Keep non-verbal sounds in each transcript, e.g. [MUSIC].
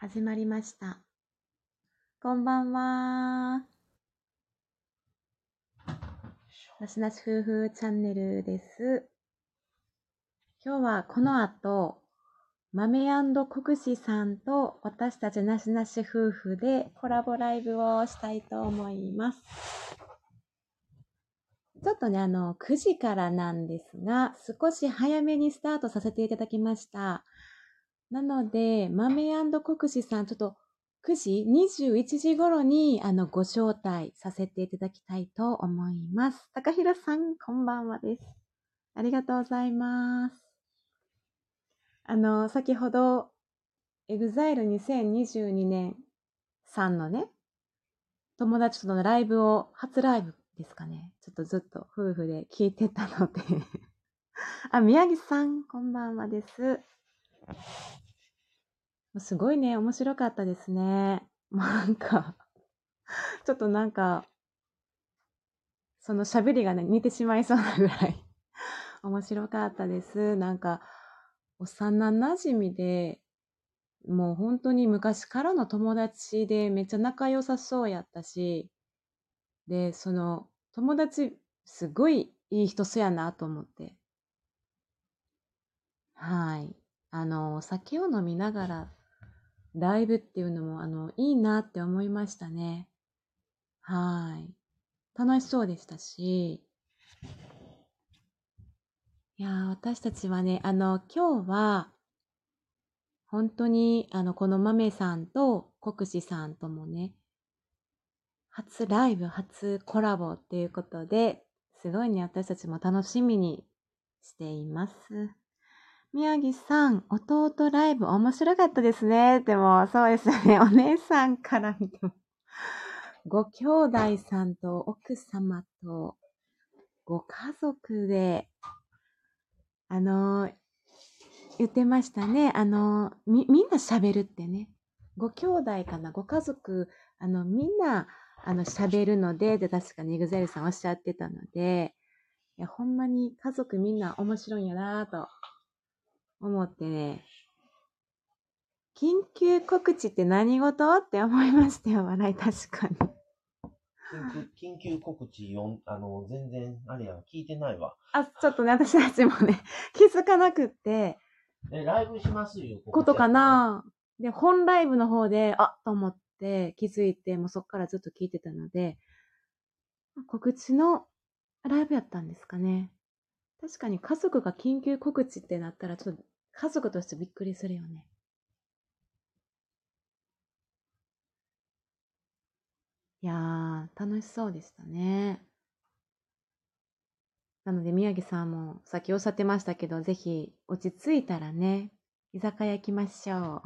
始まりました。こんばんは。なしなし夫婦チャンネルです。今日はこの後、豆国士さんと私たちなしなし夫婦でコラボライブをしたいと思います。ちょっとね、あの、9時からなんですが、少し早めにスタートさせていただきました。なので、豆国士さん、ちょっと9時、21時頃に、あの、ご招待させていただきたいと思います。高弘さん、こんばんはです。ありがとうございます。あの、先ほど、EXILE2022 年さんのね、友達とのライブを、初ライブですかね。ちょっとずっと夫婦で聞いてたので [LAUGHS] あ、宮城さん、こんばんはです。すごいね、面白かったですね。[LAUGHS] なんか、ちょっとなんか、その喋りがね、似てしまいそうなぐらい [LAUGHS] 面白かったです。なんか、幼馴染で、もう本当に昔からの友達でめっちゃ仲良さそうやったし、で、その友達すごいいい人そやなと思って。はい。あの、酒を飲みながらライブっていうのも、あの、いいなって思いましたね。はい。楽しそうでしたし、いや、私たちはね、あの、今日は、本当に、あの、この豆さんと国士さんともね、初ライブ、初コラボっていうことで、すごいね、私たちも楽しみにしています。宮城さん、弟ライブ面白かったですね。でも、そうですね。[LAUGHS] お姉さんから見ても。ご兄弟さんと奥様とご家族で、あの、言ってましたね。あの、み、みんな喋るってね。ご兄弟かな？ご家族、あの、みんな、あの、喋るので、で、確かに EXILE さんおっしゃってたので、いや、ほんまに家族みんな面白いんやなぁと思ってね、緊急告知って何事？って思いましたよ、笑い、確かに。緊急緊急告知よん、あの、全然、あれやん、聞いてないわ。あ、ちょっとね、私たちもね、[LAUGHS] 気づかなくって、え、ライブしますよ、ことかな？で、本ライブの方で、あと思って気づいて、もうそっからずっと聞いてたので、告知のライブやったんですかね。確かに家族が緊急告知ってなったら、ちょっと家族としてびっくりするよね。いやー、楽しそうでしたね。なので、宮城さんもさっきおっしゃってましたけど、ぜひ落ち着いたらね、居酒屋行きましょ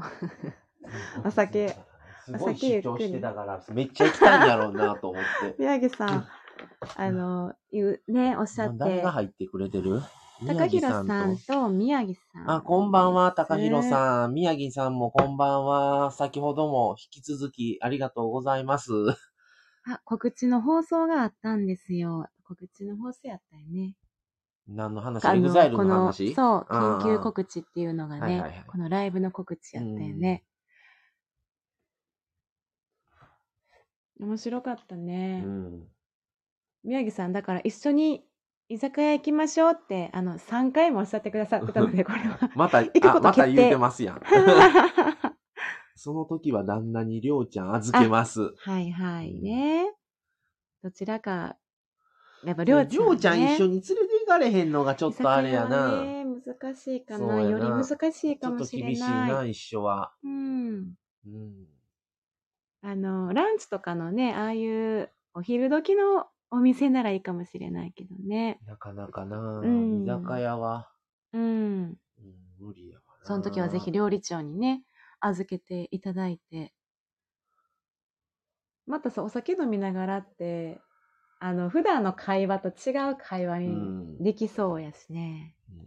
う。お酒。すごい主張してたから、めっちゃ行きたいんやろうなと思って。宮城さん、あの、言う、ね、おっしゃって誰が、入ってくれてる？高弘さんと宮城さん。と。あ、こんばんは、高弘さん。宮城さんもこんばんは。先ほども引き続きありがとうございます。あ、告知の放送があったんですよ。告知の放送やったよね。何の話？あエグザイルこの、の話そう、緊急告知っていうのがね、はいはいはいこのライブの告知やったよね。面白かったね。うん。宮城さん、だから一緒に居酒屋行きましょうって、あの、3回もおっしゃってくださってたので、これは。[LAUGHS] また、行くことあ、また言うてますやん。[LAUGHS] その時は旦那にりょうちゃん預けます。はいはいね。どちらか、やっぱりょうちゃん、ね。りょうちゃん一緒に連れて行かれへんのがちょっとあれや居酒屋はな。ね、難しいかな。そうやなより難しいちょっとかもしれ厳しいない。な、一緒は。うん。うん。あの、ランチとかのね、ああいうお昼時のお店ならいいかもしれないけどね。なかなかな、うん居酒屋は、うん。うん、無理やわな。その時はぜひ料理長にね、預けていただいて。またさ、お酒飲みながらって、あの、普段の会話と違う会話うにん。できそうやしね。うん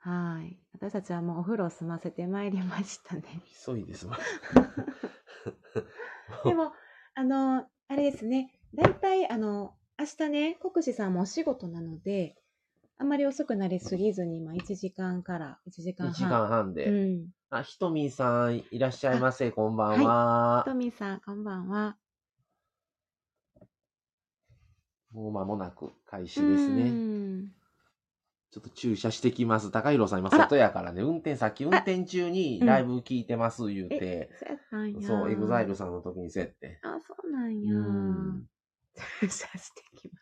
はい。私たちはもうお風呂を済ませてまいりましたね。急いですわ。[LAUGHS] [LAUGHS] でも、あの、あれですね。だいたい、あの、明日ね、国士さんもお仕事なので、あんまり遅くなりすぎずに、まあ1時間から1時間1半。時間半で。うん。あ、ひとみんさん、いらっしゃいませ。こんばんは。トミーさん、こんばんは。もう間もなく開始ですうね。んちょっと駐車してきます。高弘さん、今、外やからね、運転、さっき運転中にライブ聞いてます、言うて、そうんや。そう、エグザイルさんの時に設定。あ、そうなんうや。ん。駐車してきま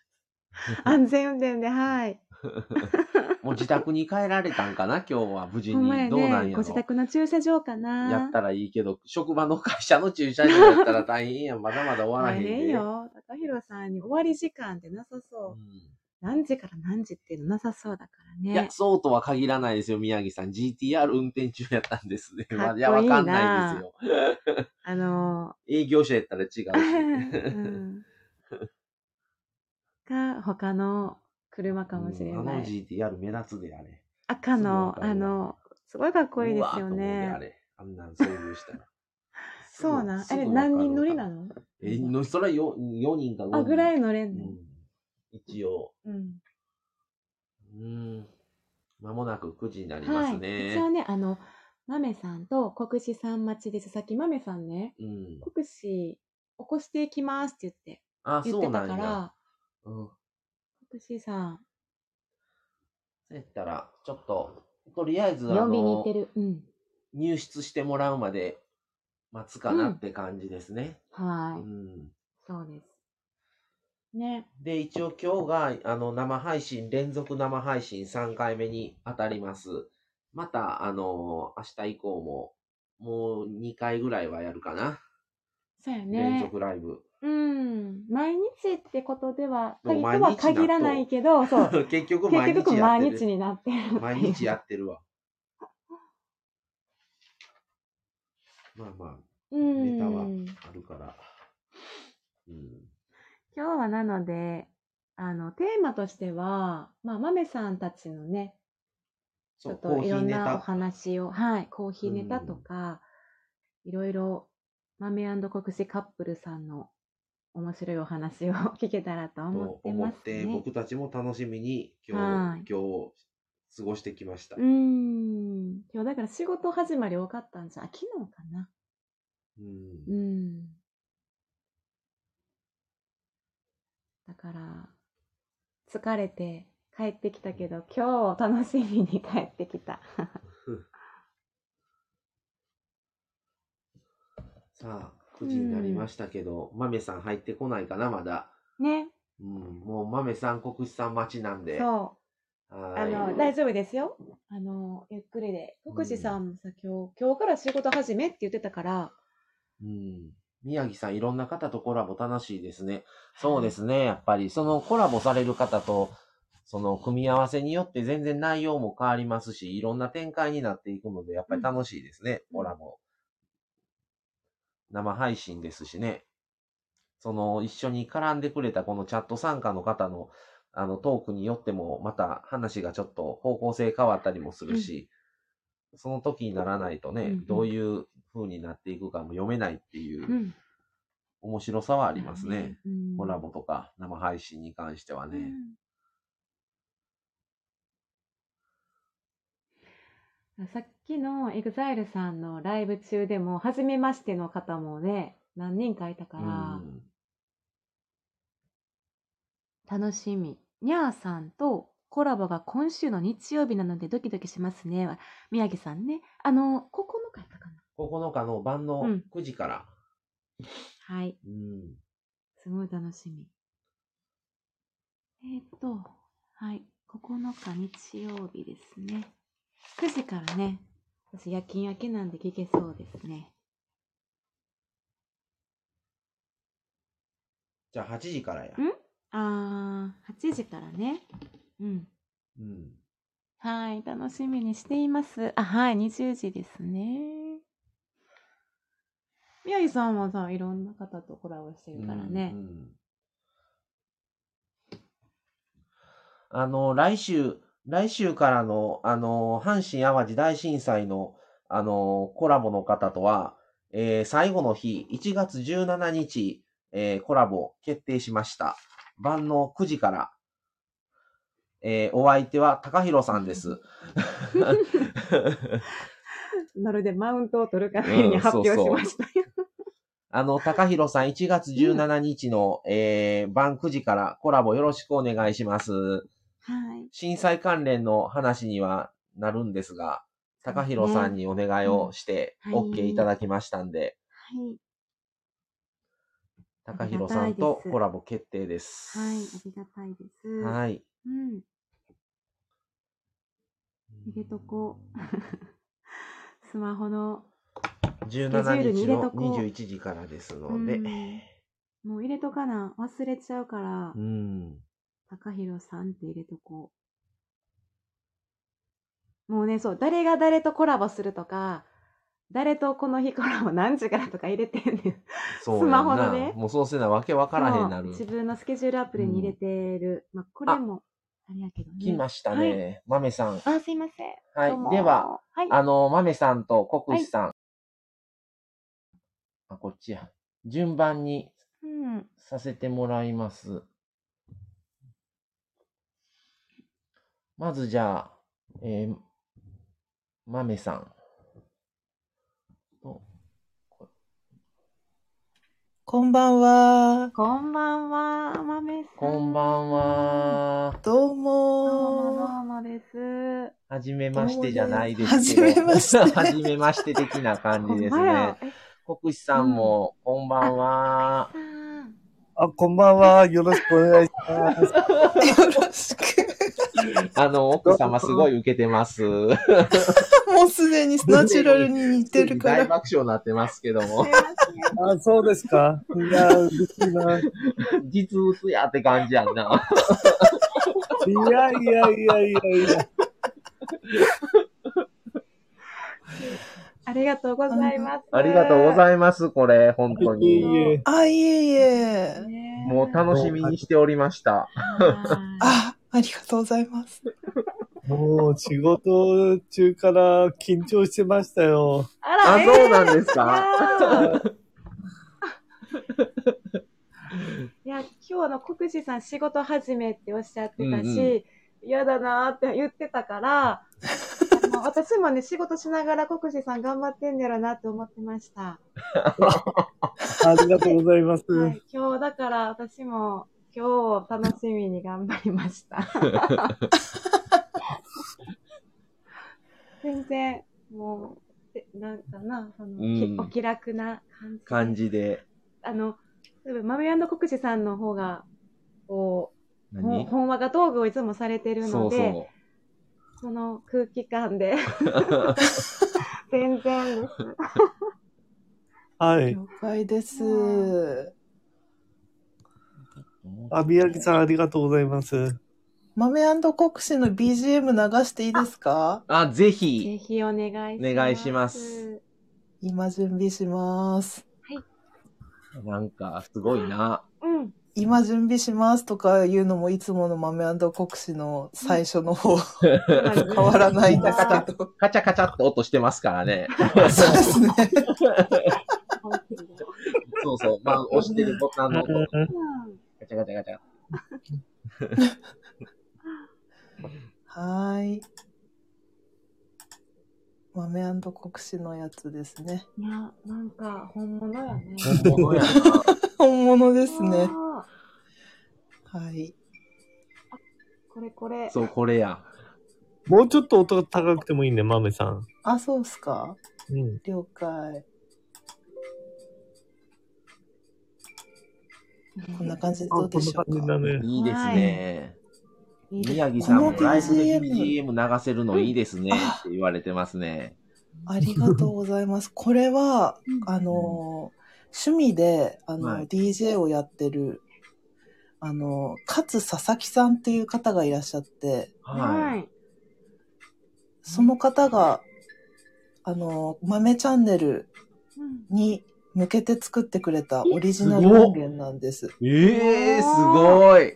す。安全運転で、はい。[LAUGHS] もう自宅に帰られたんかな、今日は無事に。どうなんね。やろご自宅の駐車場かな。やったらいいけど、職場の会社の駐車場やったら大変やん。まだまだ終わらへ大んで。変よ。高弘さんに終わり時間ってなさそうう。何時から何時っていうのなさそうだからね。んいや、そうとは限らないですよ、宮城さん。GTR 運転中やったんですね。いいないや、わかんないですよ。あの営業所やったら違うし。ー、うん。か、他の車かもしれうんあのない。GTR 目立つであれ。赤の、あの、すごいかっこいいですようわーと思うであね。れ。あんなん遭遇したら。そうなん。あれすぐわかる何人乗りなの？え、のそれは 4, 4人か5人。あ、ぐらい乗れうんの？ん。一応。うん。うん。まもなく9時になりまはい。すね。一応ね、あの、豆さんと国士さん待ちです。さっき豆さんね、うん。国士起こしていきますって言って、あ、言って。たから、うん。国士さん、そうやったら、ちょっと、とりあえず、あ呼びに行のって、る。うん。入室してもらうまで待つかなって感じですね。はい。うん。そうです。ね。で、一応今日が、あの、生配信、連続生配信3回目に当たります。また、あの、明日以降も、もう2回ぐらいはやるかな。そうや連ね。続ライブ。うん。毎日ってことでは、とは限らないけど、そう。[LAUGHS] 結局結毎局日やってる。毎日になってる。毎日やってるわ。まあまあ、うん。ネタはあるから。うん。今日はなので、あの、テーマとしては、まあ、豆さんたちのね、ちょっといろんなおタ。話を、はい、コーヒーネタとか、いろいろ、豆国士カップルさんの面白いお話を [LAUGHS] 聞けたらと思とってます思って、ね。僕たちも楽しみに今はい日、今日、過ごしてきました。うーん。今日だから仕事始まり多かったんじゃ、あ、昨日かな。うんうん。から、疲れて帰ってきたけど、今日楽しみに帰ってきた。[LAUGHS] さあ、9時になりましたけど、豆さん入ってこないかな、まだ。ね。うん、もう豆さん、国士さん待ちなんで。そう。はいあの、大丈夫ですよ。あの、ゆっくりで。福士さんもさ、今日、今日から仕事始めって言ってたから、うん。宮城さん、いろんな方とコラボ楽しいですね。そうですね、やっぱり、そのコラボされる方と、その組み合わせによって全然内容も変わりますし、いろんな展開になっていくので、やっぱり楽しいですね、うんコラボ。生配信ですしね。その、一緒に絡んでくれたこのチャット参加の方の、あの、トークによっても、また話がちょっと方向性変わったりもするし、その時にならないとね、うんうんどういう風になっていくかも読めないっていううん。面白さはありますね。。うんコラボとか生配信に関してはね。うんさっきの EXILE さんのライブ中でも、初めましての方もね、何人かいたかうら、ん楽しみ。にゃーさんとコラボが今週の日曜日なのでドキドキしますね。宮城さんね。あの、9日やったかな。9日の晩のうん9時から。はい。うんすごい楽しみ。えっ、と、はい。9日日曜日ですね。9時からね。私夜勤明けなんで聞けそうですね。じゃあ8時からや。ん？あー、8時からね。うん。うん。はい。楽しみにしています。あ、はい。20時ですね。宮城さんはさ、いろんな方とコラボしてるからねう。んあの、来週、来週からの、あの、阪神淡路大震災の、あの、コラボの方とは、えー最後の日、1月17日、えーコラボ決定しました。晩の9時から、えーお相手は高弘さんです。[LAUGHS] [LAUGHS] まるでマウントを取るかのうんように発表しましたよ。あの、高弘さん、1月17日の、えー晩9時からコラボよろしくお願いします。はい。震災関連の話にはなるんですが、高弘さんにお願いをして、OK いただきましたんで、はい。高弘さんとコラボ決定です。はい。ありがたいです。はい。うん。入れとこう。スマホの、ジュール17日のに入れとこう21時からですので、うんもう入れとかな。忘れちゃうからう、ん。高弘さんって入れとこう。もうね、そう、誰が誰とコラボするとか、誰とこの日コラボ何時からとか入れてんねん。スマホな。でねもうそうせなわけわからへんなる。自分のスケジュールアプリに入れてる。まあ、これも、あれやけどね。来ましたね。豆さん。あ、すいません。はいでは、、はい。あの、豆さんと国士さん。あ、こっちや。順番にうん。させてもらいます。まずじゃあ、えー、豆さん。こんばんは。こんばんは、豆さん。こんばん。は。どうどうも、も。どうもです。はじめましてじゃないですけど。はじめまして [LAUGHS] はじめまして的な感じですね。え？国士さんも、こんばんは。あ、こんばんは。よろしくお願いします。[LAUGHS] よろしく。[LAUGHS] あの、奥様すごい受けてます。[LAUGHS] もうすでにナチュラルに似てるか大ら。爆笑になってますけども [LAUGHS] あ、そうですか。いや、嬉しいな。い実物やって感じやんな。やいやいやいやいや。ありがとうございます。ありがとうごいざいます、これ、本当いえに。いえ。あ、いえいえ。ねもう楽しみにしておりました。はいあ、ありがとうございます。もう仕事中から緊張してましたよ。あら、あ、えーそうなんですか？いや今日の国士さん仕事始めっておっしゃってたうんうんし、嫌だなーって言ってたから、あの私もね、仕事しながら国士さん頑張ってんだろうなって思ってました。[LAUGHS] ありがとうございます。はい、今日だから私も今日を楽しみに頑張りました。全然、もう、えなんかな、その、うんきお気楽な感じで。感じで。あの、例えば、マメ国士さんの方が、こう、本話がトークをいつもされてるそうので、そその空気感で、う。[LAUGHS] 全然です。はい。了解です。あ、宮城さんありがとうございます。豆国士の BGM 流していいですか？あ、ぜひ。ぜひお願いします。お願いします。今準備します。なんか、すごいな。うん。今準備しますとかいうのもいつもの豆国士の最初の方、変変わらないんですけど。カチャカチャって音してますからね。そうですね。[LAUGHS] そうそう。まあ、押してるボタンの音。うんガチャガチャガチャ。はーい。豆国士のやつですね。いや、なんか本物やね。本物やな。[LAUGHS] 本物ですね。あはい。ーこれこれ。そう、これや。もうちょっと音が高くてもいいね、豆さん。あ、そうっすかうん。了解。こんな感じであ、どうんでしょうかね。いいですね。いい宮城さんもライブで BGM 流せるのいいですねって言われてますね。ありがとうございます。これは、うんあの、趣味で、あの、はい DJ をやってる、あの、勝佐々木さんっていう方がいらっしゃって、ははい。その方が、あの、豆チャンネルうんに向けて作ってくれたオリジナル音源なんです。い。ええー、すごい。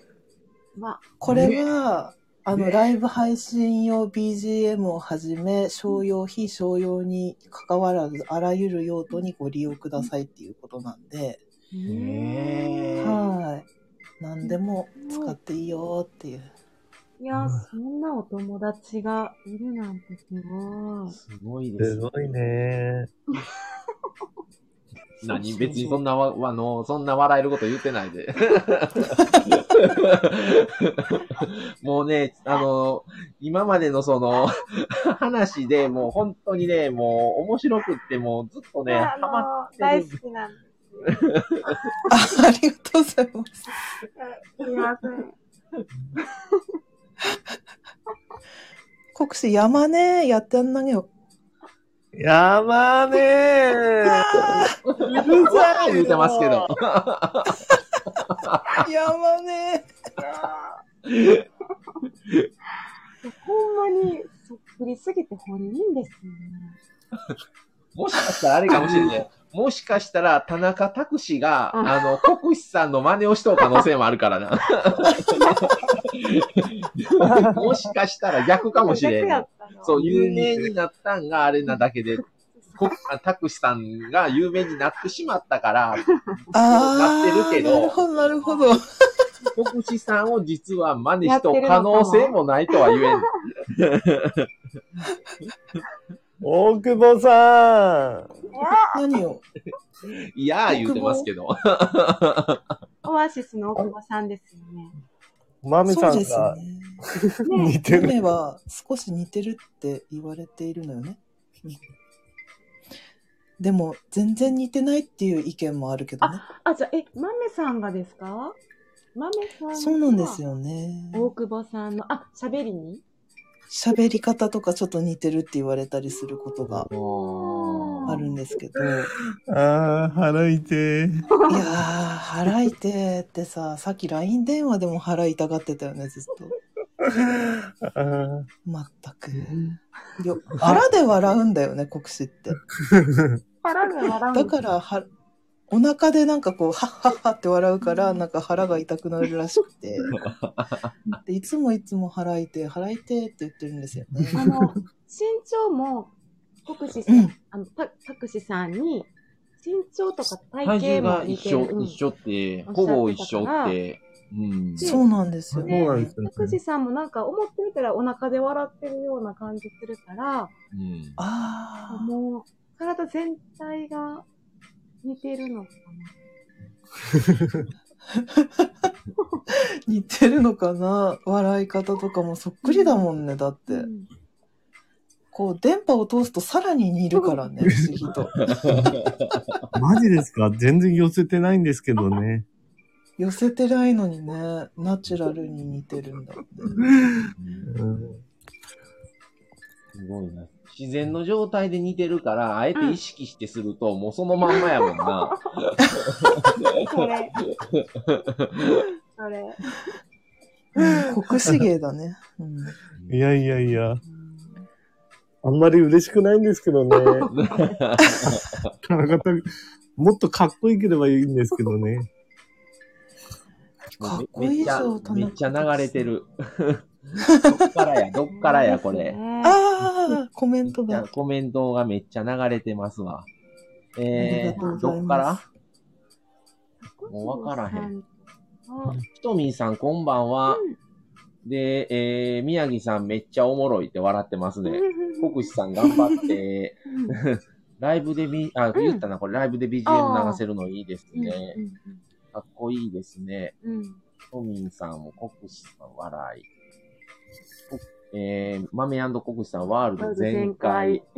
わ、これは、あの、ライブ配信用 BGM をはじめ、商用、非商用に関わらず、あらゆる用途にご利用くださいっていうことなんで、へーはい。何でも使っていいよっていう。いや、そんなお友達がいるなんてすごい。すごいですす。ごいね。[LAUGHS] 何？別にそんなわ、あの、そんな笑えること言ってないで。[LAUGHS] もうね、あの、今までのその、話でもう本当にね、もう面白くって、もうずっとね、ハマってる。きなんです。あありがとうございます。すいません。[LAUGHS] 国士山ね、やってあんなげよ。やまねー。うるさい言うてますけど。[LAUGHS] 山ね。ほんまにそっくりすぎて本人ですよね。[LAUGHS] もしかしたらあれかもしれない。もしかしたら田中拓司が、うんあの、国士さんの真似をしとう可能性もあるからな。[LAUGHS] もしかしたら逆かもしれん。逆やったのそう、有名になったんがあれなだけで、こタクシさんが有名になってしまったから、ああ。なってるけどなるほど、なるほど。国士さんを実は真似しとう可能性もないとは言えん。[LAUGHS] 大久保さん。何を？いやー言うてますけど。オアシスの大久保さんですよね。まみさそうんですがね。[LAUGHS] 似てる。目は少し似てるって言われているのよね。うんでも、全然似てないっていう意見もあるけどね。あ、じゃあ、え、マメさんがですか？マメさんがそうなんですよね。大久保さんの、あ、喋りに？喋り方とかちょっと似てるって言われたりすることがあるんですけど。いああ、腹痛い。やー、腹痛いってさ、さっき LINE 電話でも腹痛がってたよね、ずっと。まったく。よ腹で笑うんだよね、国士って。[LAUGHS] 腹で笑うだから、は、お腹でなんかこう、はっはっはって笑うから、なんか腹が痛くなるらしくて。[LAUGHS] でいつもいつも腹痛い、腹痛いって言ってるんですよね。あの、身長も、国士さん、うんあの、た、たくしさんに、身長とか体型も似一緒、一緒って、ほぼ一緒って、うん。そうなんですよ。ねたくしさんもなんか思ってみたらお腹で笑ってるような感じするから、うんああ。もう、体全体が似てるのか似てるのかな？笑い方とかもそっくりだもんね、だって。な。うんこう、電波を通すとさらに似るからね、[LAUGHS] 不思議と。マジですか？全然寄せてないんですけどね。寄せてないのにね、ナチュラルに似てるんだもんね。うんすごいな。自然の状態で似てるから、あえて意識してすると、もうそのまんまやもんな。[LAUGHS] それ。それ。国士芸だね。うんいやいやいや、あんまり嬉しくないんですけどね。もっとかっこいいければいいんですけどね。かっこいいじゃんめっちゃめっちゃ流れてる。[LAUGHS] どっからや、どっからや、これ。ああ、コメントが。コメントがめっちゃ流れてますわ。えー、どっから？もうわからへん。ひとみんさんこんばんは。で、えー、宮城さんめっちゃおもろいって笑ってますね。国士さん頑張って、[LAUGHS] ライブでビ、あ、言ったな、これライブで BGM 流せるのいいですね。かっこいいですね。トミンさんも国士さん笑い。こえー、マメ国士さんワールド全開。[LAUGHS]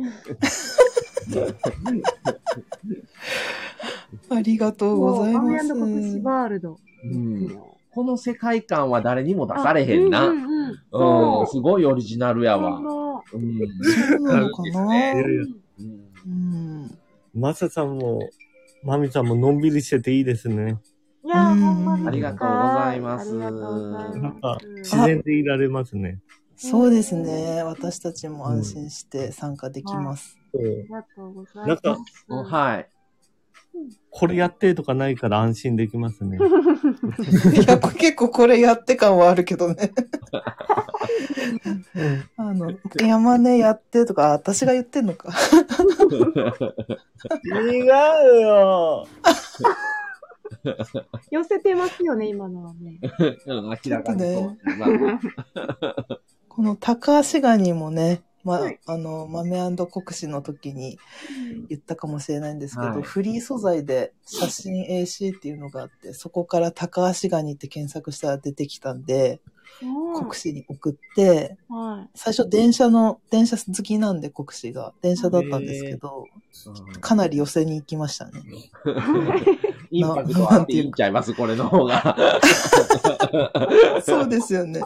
ありがとうございます。マミ国士ワールド。うんこの世界観は誰にも出されへんな。うんううんうんすごいオリジナルやわ。そうん。そうなのかな？マサさんも、マミさんものんびりしてていいですね。いやほんまに。ありがとうございますありがとうございなんまかす。自然でいられますね。そうですね。私たちも安心して参加できます。ありがとうございなんかます。うんはい。これやってとかないから安心できますね。[LAUGHS] いや、結構これやって感はあるけどね。[LAUGHS] あの、山根やってとか、あ私が言ってんのか。違うよ寄せてますよね、今のはね。[LAUGHS] うん、明らかにそう。まあまあこの高足ガニもね、ま、はい。あの、豆国士の時に言ったかもしれないんですけど、はい。フリー素材で写真 AC っていうのがあって、そこから高足ガニって検索したら出てきたんで、国士に送って、は最初電車の、電車好きなんで国士が、電車だったんですけど、かなり寄せに行きましたね。[LAUGHS] インパクトあっていいんちゃいます？これの方が。[LAUGHS] そうですよね。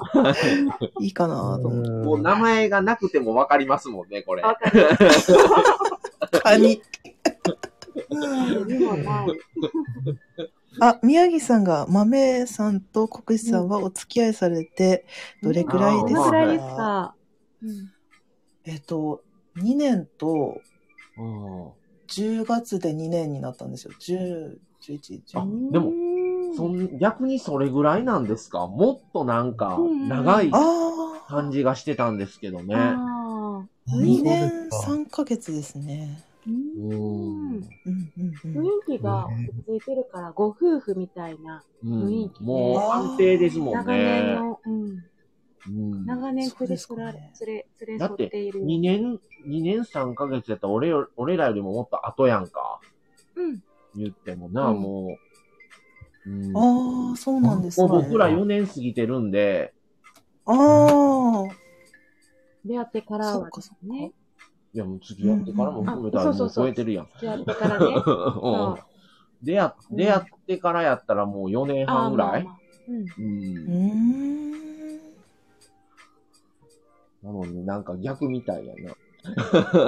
いいかなと思って。もう名前がなくてもわかりますもんね、これい。。わかります。カニ。[LAUGHS] あ、宮城さんが豆さんと国士さんはお付き合いされて、どれくらいですか？どれくらいですか？うんえっと、2年とうん10月で2年になったんですよ。10、11、あ12。でもそん逆にそれぐらいなんですか？もっとなんかうん長い感じがしてたんですけどね。あー2年3ヶ月ですね。うんうんうんうんうん。雰囲気がくっついてるから、ご夫婦みたいな、うん雰囲気ねもう安定ですもん長年ね。の、うん、うん長年連れ添らですれ、連れ、連れだって添っている。2年、2年3ヶ月やったら俺よ俺らよりももっと後やんか。うん。言ってもな、うんもう。うんああ、そうなんですね。もう僕ら4年過ぎてるんで、ああ、出会ってからはそっかそっか。ね、いやもう付き合ってからも含めたらもう超えてるやん。付き合ってからね。出会出会ってからやったらもう4年半ぐらいうん。なのになんか逆みたいやな。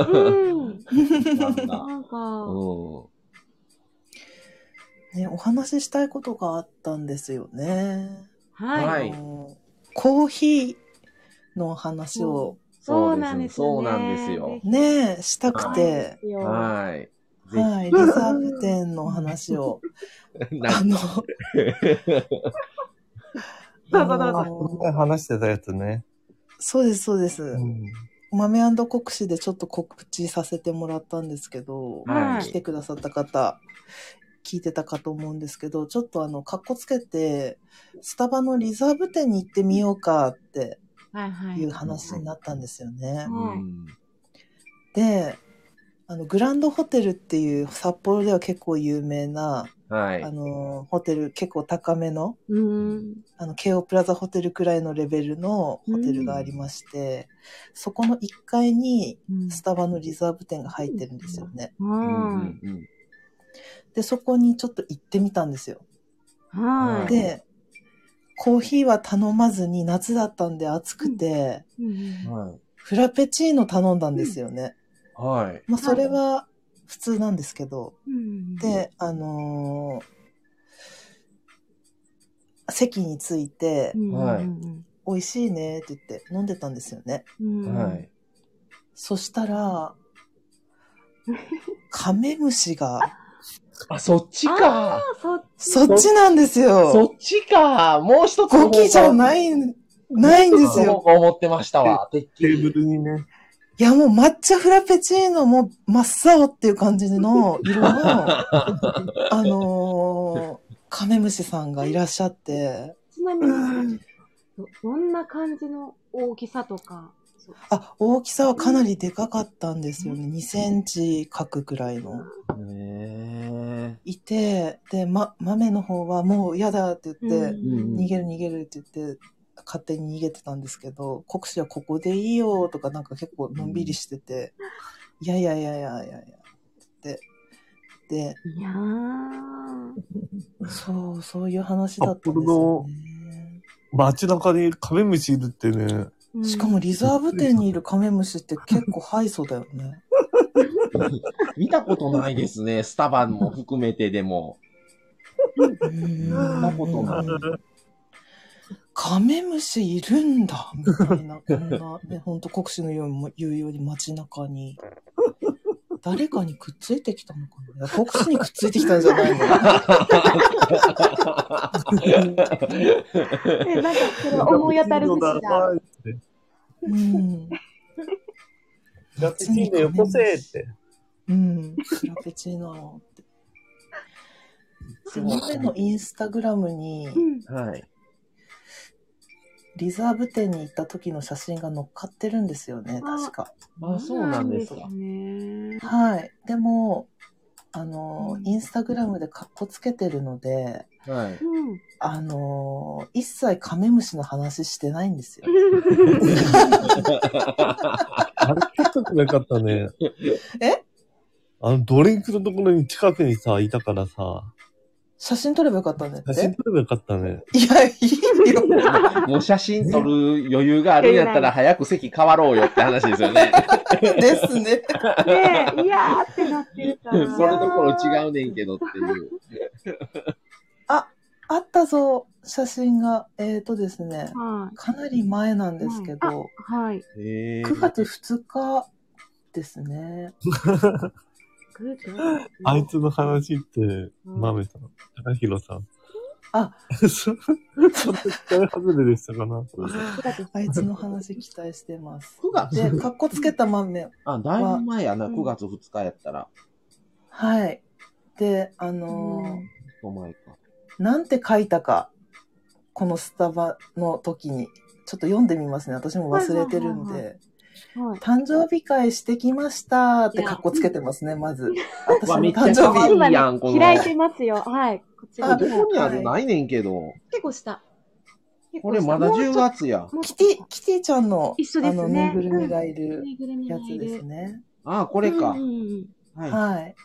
うん。[LAUGHS] なんか、うん。ね、お話ししたいことがあったんですよね。はい。コーヒーの話をそうなんですよ、ね。そうなんですよ。ね、したくそうなんてで、すよ。はい。はい、リ [LAUGHS] ザーブ店の話を、[LAUGHS] なあの、[LAUGHS] どうぞどうぞあの前話してたやつね。そうです、そうです。うん。豆国士でちょっと告知させてもらったんですけど、はい来てくださった方、聞いてたかと思うんですけど、ちょっとあの、かっこつけて、スタバのリザーブ店に行ってみようかってはいう話になったんですよね。うんで、あの、グランドホテルっていう札幌では結構有名な、はいあ。の、ホテル結構高めの、うん。あの、京王プラザホテルくらいのレベルのホテルがありまして、そこの1階にうんスタバのリザーブ店が入ってるんですよね。う。うんんうんで、そこにちょっと行ってみたんですよ。はい。で、コーヒーは頼まずに夏だったんで暑くて、うんうんはい。フラペチーノ頼んだんですよね。はい。まあ、それは普通なんですけど、うん、で、あのー席に着いて、うんはいうん美味しいねって言って飲んでたんですよね。うんはい。そしたら、カメムシが、あ、そっちあか。あ、そっち。そっちなんですそよ。っちか。もう一つ。ゴキじゃないい、ないんですそうよ。思ってましたわ。テーブり。ルにね。いや、もう抹茶フラペチーノも真っ青っていう感じの色の、[LAUGHS] あのーカメムシさんがいらっしゃって、ちなみに、どどんな感じの大きさとか？あ、大きさはかなりでかかったんですよね。2センチ角くらいの。へいて、で、ま、豆の方はもう嫌だって言って、うん逃げる逃げるって言って、勝手に逃げてたんですけど、国士はここでいいよとかなんか結構のんびりしてて、いやいやいやいやいやいや、って。で、いやー。[LAUGHS] そう、そういう話だったんですよね。街中にカメムシいるってね。うんしかもリザーブ店にいるカメムシって結構ハイソだよね。ー [LAUGHS] 見たことないですね。スタバも含めてでも。見なことないカメムシいるんだみたいな、こんな、ね、ほんと国士のように言うように街中に。誰かにくっついてきたのかな？国士にくっついてきたんじゃないのえ、なんか、それ思い当たる節が。うん。ラペチーノよこせって。うん。フラペチーノって。で豆のインスタグラムに、うん。はい。リザーブ店に行った時の写真が載っかってるんですよね、あ確か。あ、そうなんですか。ね。はい。でも、あの、うんインスタグラムでカッコつけてるので、はい。うん。あの、一切カメムシの話してないんですよ。[LAUGHS] あれ、撮っとくなかったね。[LAUGHS] え？あの、ドリンクのところに近くにさ、いたからさ、写真撮ればよかったんだって写真撮ればよかったね。いや、いいよ。[LAUGHS] もう写真撮る余裕があるんやったら早く席変わろうよって話ですよね。ですね。ねえ、いやーってなってるか [LAUGHS] それら。どころ違うねんけどっていう。あ、あったぞ、写真が。えっ、ー、とですね、はかなり前なんですけど、い。はい。へ9月2日ですね。[LAUGHS] あいつの話って、うんマメさん、高弘さん？あ、そうちょっと期待外れでしたかな？あいつの話期待してます。9月で、かっこつけた豆。あ、だいぶ前やな、うん9月2日やったら。はい。で、あのーお前か。なんて書いたか、このスタバの時に。ちょっと読んでみますね。私も忘れてるんはいはいはいで。はい。誕生日会してきましたっていやかっこつけてますね、[LAUGHS] まず。私の誕生日。今やんこのね、開いてますよ。はい。こちらあどこにある？はいないねんけど。結構下。結これまだ10。もうちょっ月や。とキティ、キティちゃんの、一緒ですねあの、ぬいぐるみがいるやつですね。あ、これかうん。うんうんはい。はい。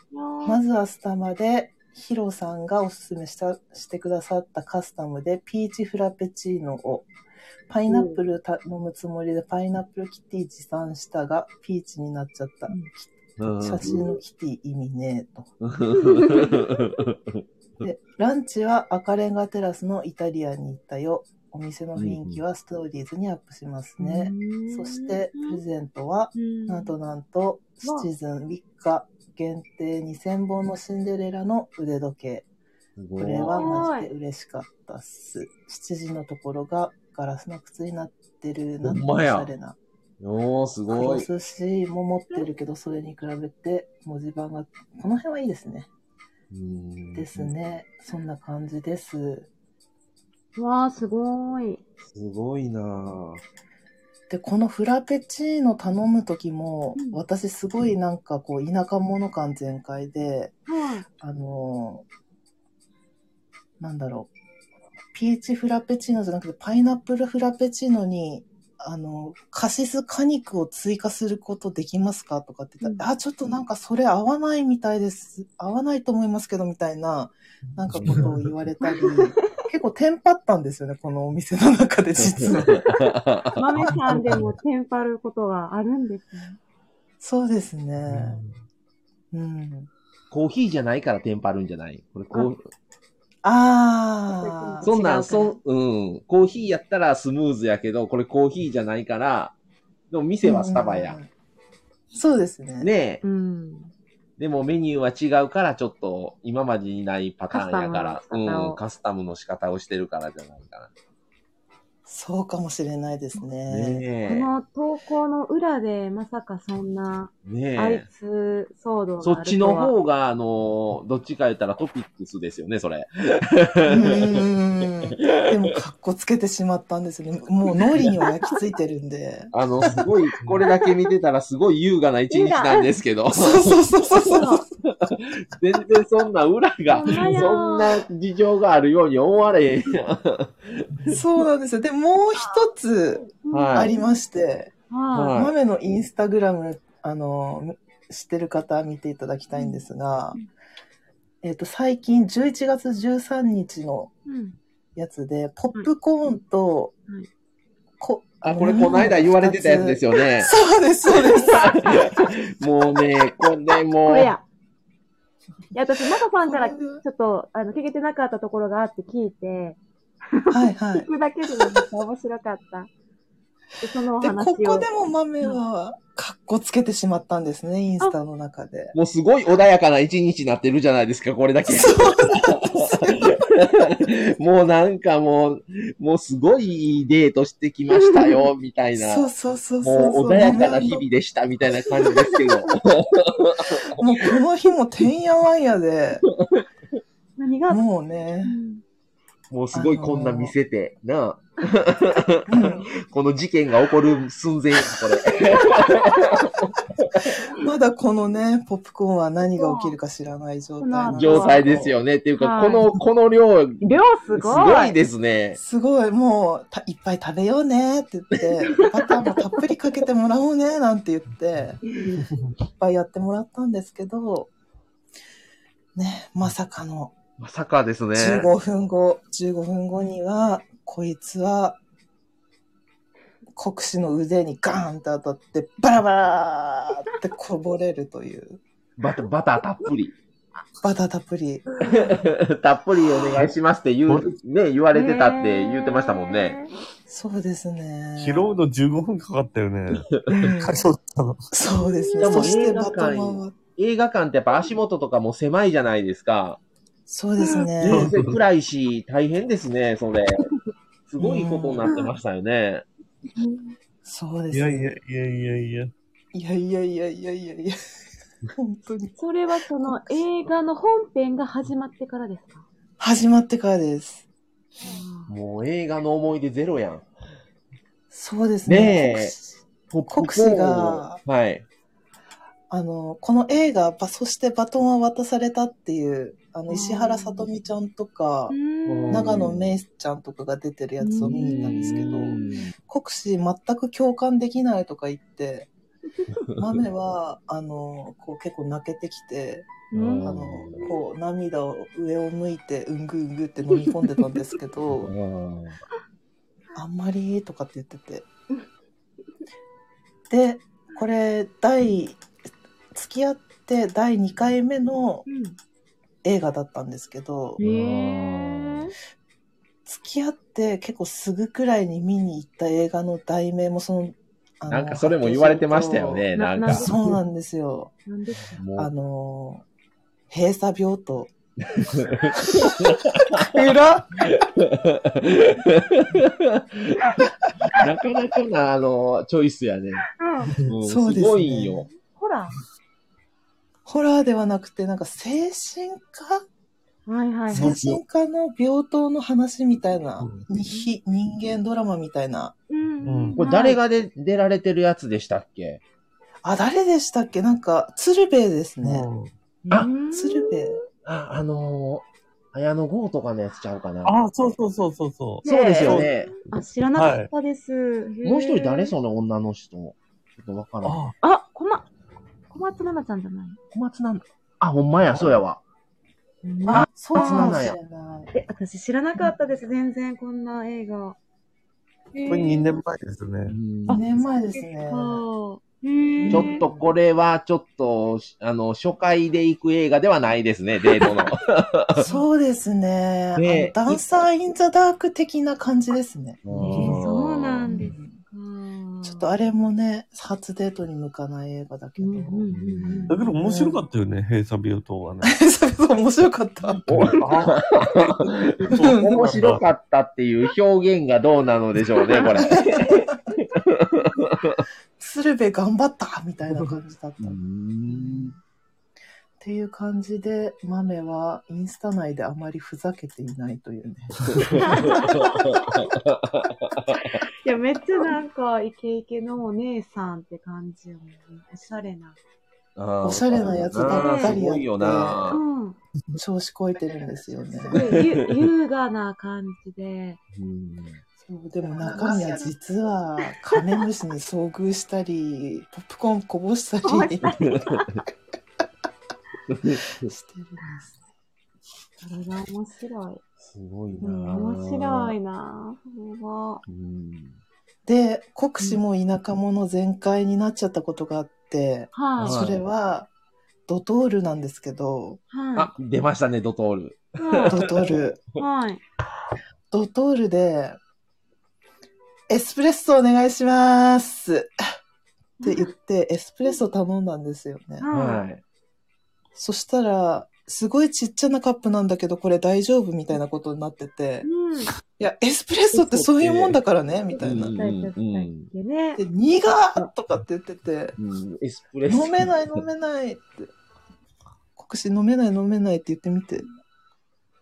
まずはスタバで、ヒロさんがおすすめした、してくださったカスタムで、ピーチフラペチーノを、パイナップル頼むつもりでパイナップルキティ持参したが、ピーチになっちゃった。うん写真のキティ意味ねえと。[LAUGHS] で、ランチは赤レンガテラスのイタリアンに行ったよ。お店の雰囲気はストーリーズにアップしますね。うんそして、プレゼントは、うんなんとなんと、シチズン3日限定2000本のシンデレラの腕時計。これはマジで嬉しかったっす。7時のところがガラスの靴になってる、なんとおしゃれな。おー、すクごい。ロス C も持ってるけど、それに比べて文字盤が、この辺はいいですね。うんです。ね。そんな感じです。わあ、すごい。すごいなぁ。で、このフラペチーノ頼む時も、うん私すごいなんかこう、田舎者感全開で、はい。あのーなんだろう。ピーチフラペチーノじゃなくて、パイナップルフラペチーノに、あの、カシス果肉を追加することできますかとかって言ったら、あ、ちょっとなんかそれ合わないみたいです。合わないと思いますけど、みたいな、なんかことを言われたり、[LAUGHS] 結構テンパったんですよね、このお店の中で実は。[LAUGHS] 豆さんでもテンパることがあるんですね。そうですね。うん。コーヒーじゃないからテンパるんじゃない？これコーああ。そんなん、そ、うん。コーヒーやったらスムーズやけど、これコーヒーじゃないから、でも店はスタバやそうですね。ねえ。うん。でもメニューは違うから、ちょっと今までにないパターンやから、カスタムの仕方をうん、カスタムの仕方をしてるからじゃないかそうかもしれないですな。ね。ねこの投稿の裏でまさかそんなえ。ねあいえ。つ騒動があるとはそっちの方が、あの、どっちか言ったらトピックスですよね、それ。うーん。でも、かっこつけてしまったんですよね。もう脳裏には焼き付いてるんで。あの、すごい、これだけ見てたらすごい優雅な一日なんですけど、[LAUGHS] そうそうそうそうそう。[LAUGHS] 全然そんな裏が、そんな事情があるように思われへんやん。[LAUGHS] そうなんですよ。で、もう一つはいありまして、ははい豆のインスタグラム、あの、知ってる方は見ていただきたいんですがうん、えっと、最近11月13日の。やつで、ポップコーンとはい、こあ、これこの間言われてたやつですよね。[LAUGHS] そうです、そうです。もうね、これもう、や。いや、私、マカさんからちょっと、あの、聞けてなかったところがあって聞いて、はいはい聞。くだけでもめっちゃ面白かった。で、そのおで、話を。ここでも豆は、かっこつけてしまったんですね、インスタの中で。もうすごい穏やかな一日になってるじゃないですか、これだけ。[LAUGHS] もうなんかもう、もうすごいいいデートしてきましたよ、[LAUGHS] みたいな。そうそうそうそう。もう穏やかな日々でした、みたいな感じですけど。[LAUGHS] もうこの日もてんやわんやで、何や、もううね、んもうすごいこんな見せて、なあ、うんこの事件が起こる寸前、これ。[LAUGHS] まだこのね、ポップコーンは何が起きるか知らない状態状態ですよね。っていうか、はいこの、この量、す量すごい。ごいですね。すごい、もうた、いっぱい食べようねって言って、バターもたっぷりかけてもらおうねなんて言って、いっぱいやってもらったんですけど、ね、まさかのまさかですね。15分後、15分後には、こいつは、国士の腕にガーンって当たって、バラバラーってこぼれるという、バタバターたっぷり。バターたっぷり。[LAUGHS] たっぷりお願いしますって言う、ね、言われてたって言ってましたもんね。そうですね。拾うの15分かかったよね。そうったの。そうですね。でもそして映画館映画館ってやっぱ足元とかも狭いじゃないですか。そうですねね。で暗いし、大変ですね、それ。[LAUGHS] すごいことになってましたよね。そうですいやいやね。いやいやいや。いやいやいやいやいやいや。本当に。それはその映画の本編が始まってからですか？始まってからです。もう映画の思い出ゼロやん。そうですね。ねえ国士がはい。あの、この映画、ばそしてバトンは渡されたっていう、あの、石原さとみちゃんとか、ん。長野めいちゃんとかが出てるやつを見に行ったんですけどう、ん。国士全く共感できないとか言って、豆は、あの、こう結構泣けてきて、うん。あの、こう涙を上を向いて、うんぐうんぐって飲み込んでたんですけど、[LAUGHS] あんまりとかって言ってて。で、これ、第、付き合って第2回目の映画だったんですけど付き合って結構すぐくらいに見に行った映画の題名もその、あのなんかそれも言われてましたよね、なんか。そうなんですよ。あの、閉鎖病棟。[LAUGHS] えら [LAUGHS] なかなかな、あの、チョイスやね。うんうんそうですねすごいんよ。ほら。ホラーではなくて、なんか精神科？はいはいはい。精神科の病棟の話みたいなう、に非人間ドラマみたいな。うんこれ誰がで出られてるやつでしたっけ？あ、誰でしたっけ？なんか、鶴瓶ですね。あうん鶴瓶。あ、あのー、綾野剛とかのやつちゃうかな。あ、そうそうそうそうそそうですよね。あ、知らなかったです。もう一人誰？そその女の人。ちょっとわかう。らん。あ、あ、こま、小松菜奈ちゃんじゃない？小松なんだ。あ、ほんまや、そうやわ。あ、そうかもし松菜れ奈ない。え、私知らなかったです。全然こんな映画。ここれ2年前ですね。2年前ですね。ちちょっとこれは、ちょっと、あの、初回で行く映画ではないですね、デートの。[LAUGHS] そうですね。ダンサー・イン・ザ・ダーク的な感じですね。ょっとあれもね、初デートに向かない映画だけど。うんうんうんうんだけど面白かったよね、閉鎖病棟はね。そうそう、面白かった。[LAUGHS] 面白かったっていう表現がどうなのでしょうね、これ。鶴瓶頑張ったみたいな感じだった。うっんていう感じで、豆はインスタ内であまりふざけていないというね。[LAUGHS] いや、めっちゃなんか、イケイケのお姉さんって感じよね。おしゃれな。おしゃれなやつばっかりやってすごいよなうん。調子こいてるんですよね。すごいゆ優雅な感じで。うんそうでも中身は実はカメムシに遭遇したり、ポップコーンこぼしたり [LAUGHS] してるんです。それが面白い。すごいなうん、面白いなそれは。うんで、国士も田舎者全開になっちゃったことがあって、はい。それはドトールなんですけど、はあ、出ましたね、ドトール。い。はドトール。い。はい。ドトールで、エスプレッソお願いしますって言って、エスプレッソ頼んだんですよね。ははい。そしたら、すごいちっちゃなカップなんだけど、これ大丈夫みたいなことになっててい。、うん。いや、エスプレッソってそういうもんだからね、みたいなう。ん大丈夫だっけね。で、苦っとかって言ってて、うんエスプレッソ。飲めない飲めないって。国士飲めない飲めないって言ってみて。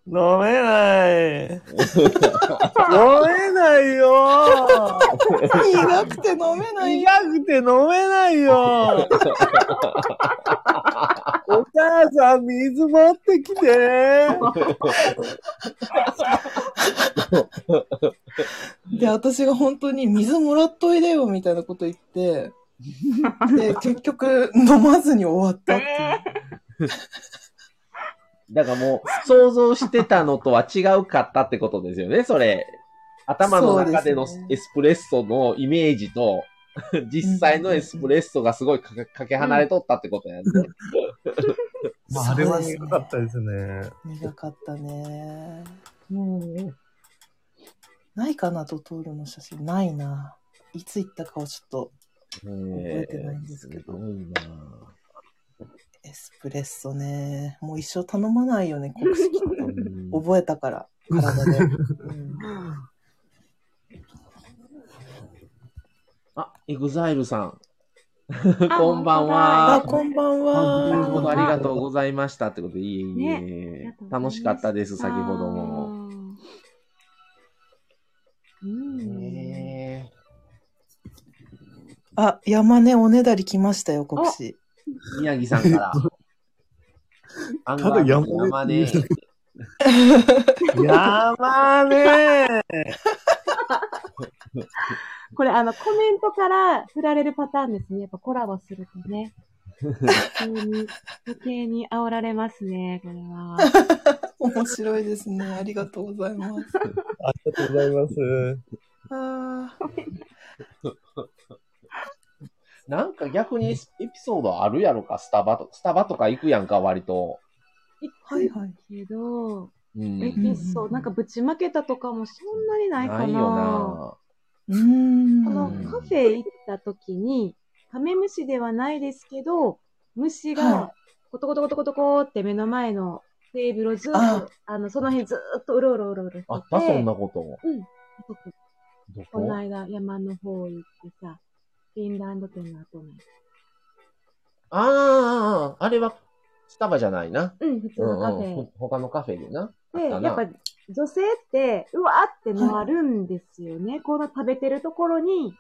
飲めない。飲めないよ。苦くて飲めない。苦くて飲めないよ。お母さん、水持ってきて。[LAUGHS] で、私が本当に水もらっといでよみたいなこと言って、で、結局飲まずに終わったっていう。[LAUGHS] だからもう、想像してたのとは違うかったってことですよね、それ。頭の中でのエスプレッソのイメージと、[LAUGHS] 実際のエスプレッソがすごいかけかけ離れとったってことやね。[LAUGHS] まあ、あれは苦かったですね。苦かったね。もう、ないかな、ドトールの写真。ないな。いつ行ったかをちょっと、覚えてないんですけどすごいなエスプレッソね。もう一生頼まないよね、[LAUGHS] 国式。うん覚えたから、体で。[LAUGHS] うんあ、エグザイルさん。あこんばんあ、は。こんばん先ほどあは。りがとうございましたってことで、いえいえ、ね楽しかったです、先ほども。。うん。ねあ、山根おねだり来ましたよ、国士。え宮城さんから。アンガールの山根。やまねこれ、あの、コメントから振られるパターンですね。やっぱコラボするとね。余計に、余計に煽られますね、これは。[LAUGHS] 面白いですね。ありがとうございます。[LAUGHS] ありがとうございます。あなんか逆にエピソードあるやろか、スタバと、スタバとか行くやんか、割と。はいはい。けど、うん。エピソード、なんかぶちまけたとかもそんなにないかな。ないよな。うーん。このうんカフェ行った時に、カメムシではないですけど、虫はがコトコトコトコトコって目の前のテーブルをずっと、ああの、その辺ずっとうろうろうろうろしてて。あった、そんなこと。うん。どこ？のこ間山の方行ってさ、フィンランド店の後に。ああ、あれは、スタバじゃないな。うん、普通うんのカフェ。うん。他のカフェでな。で、やっぱ女性って、うわーってなるんですよね。この食べてるところに、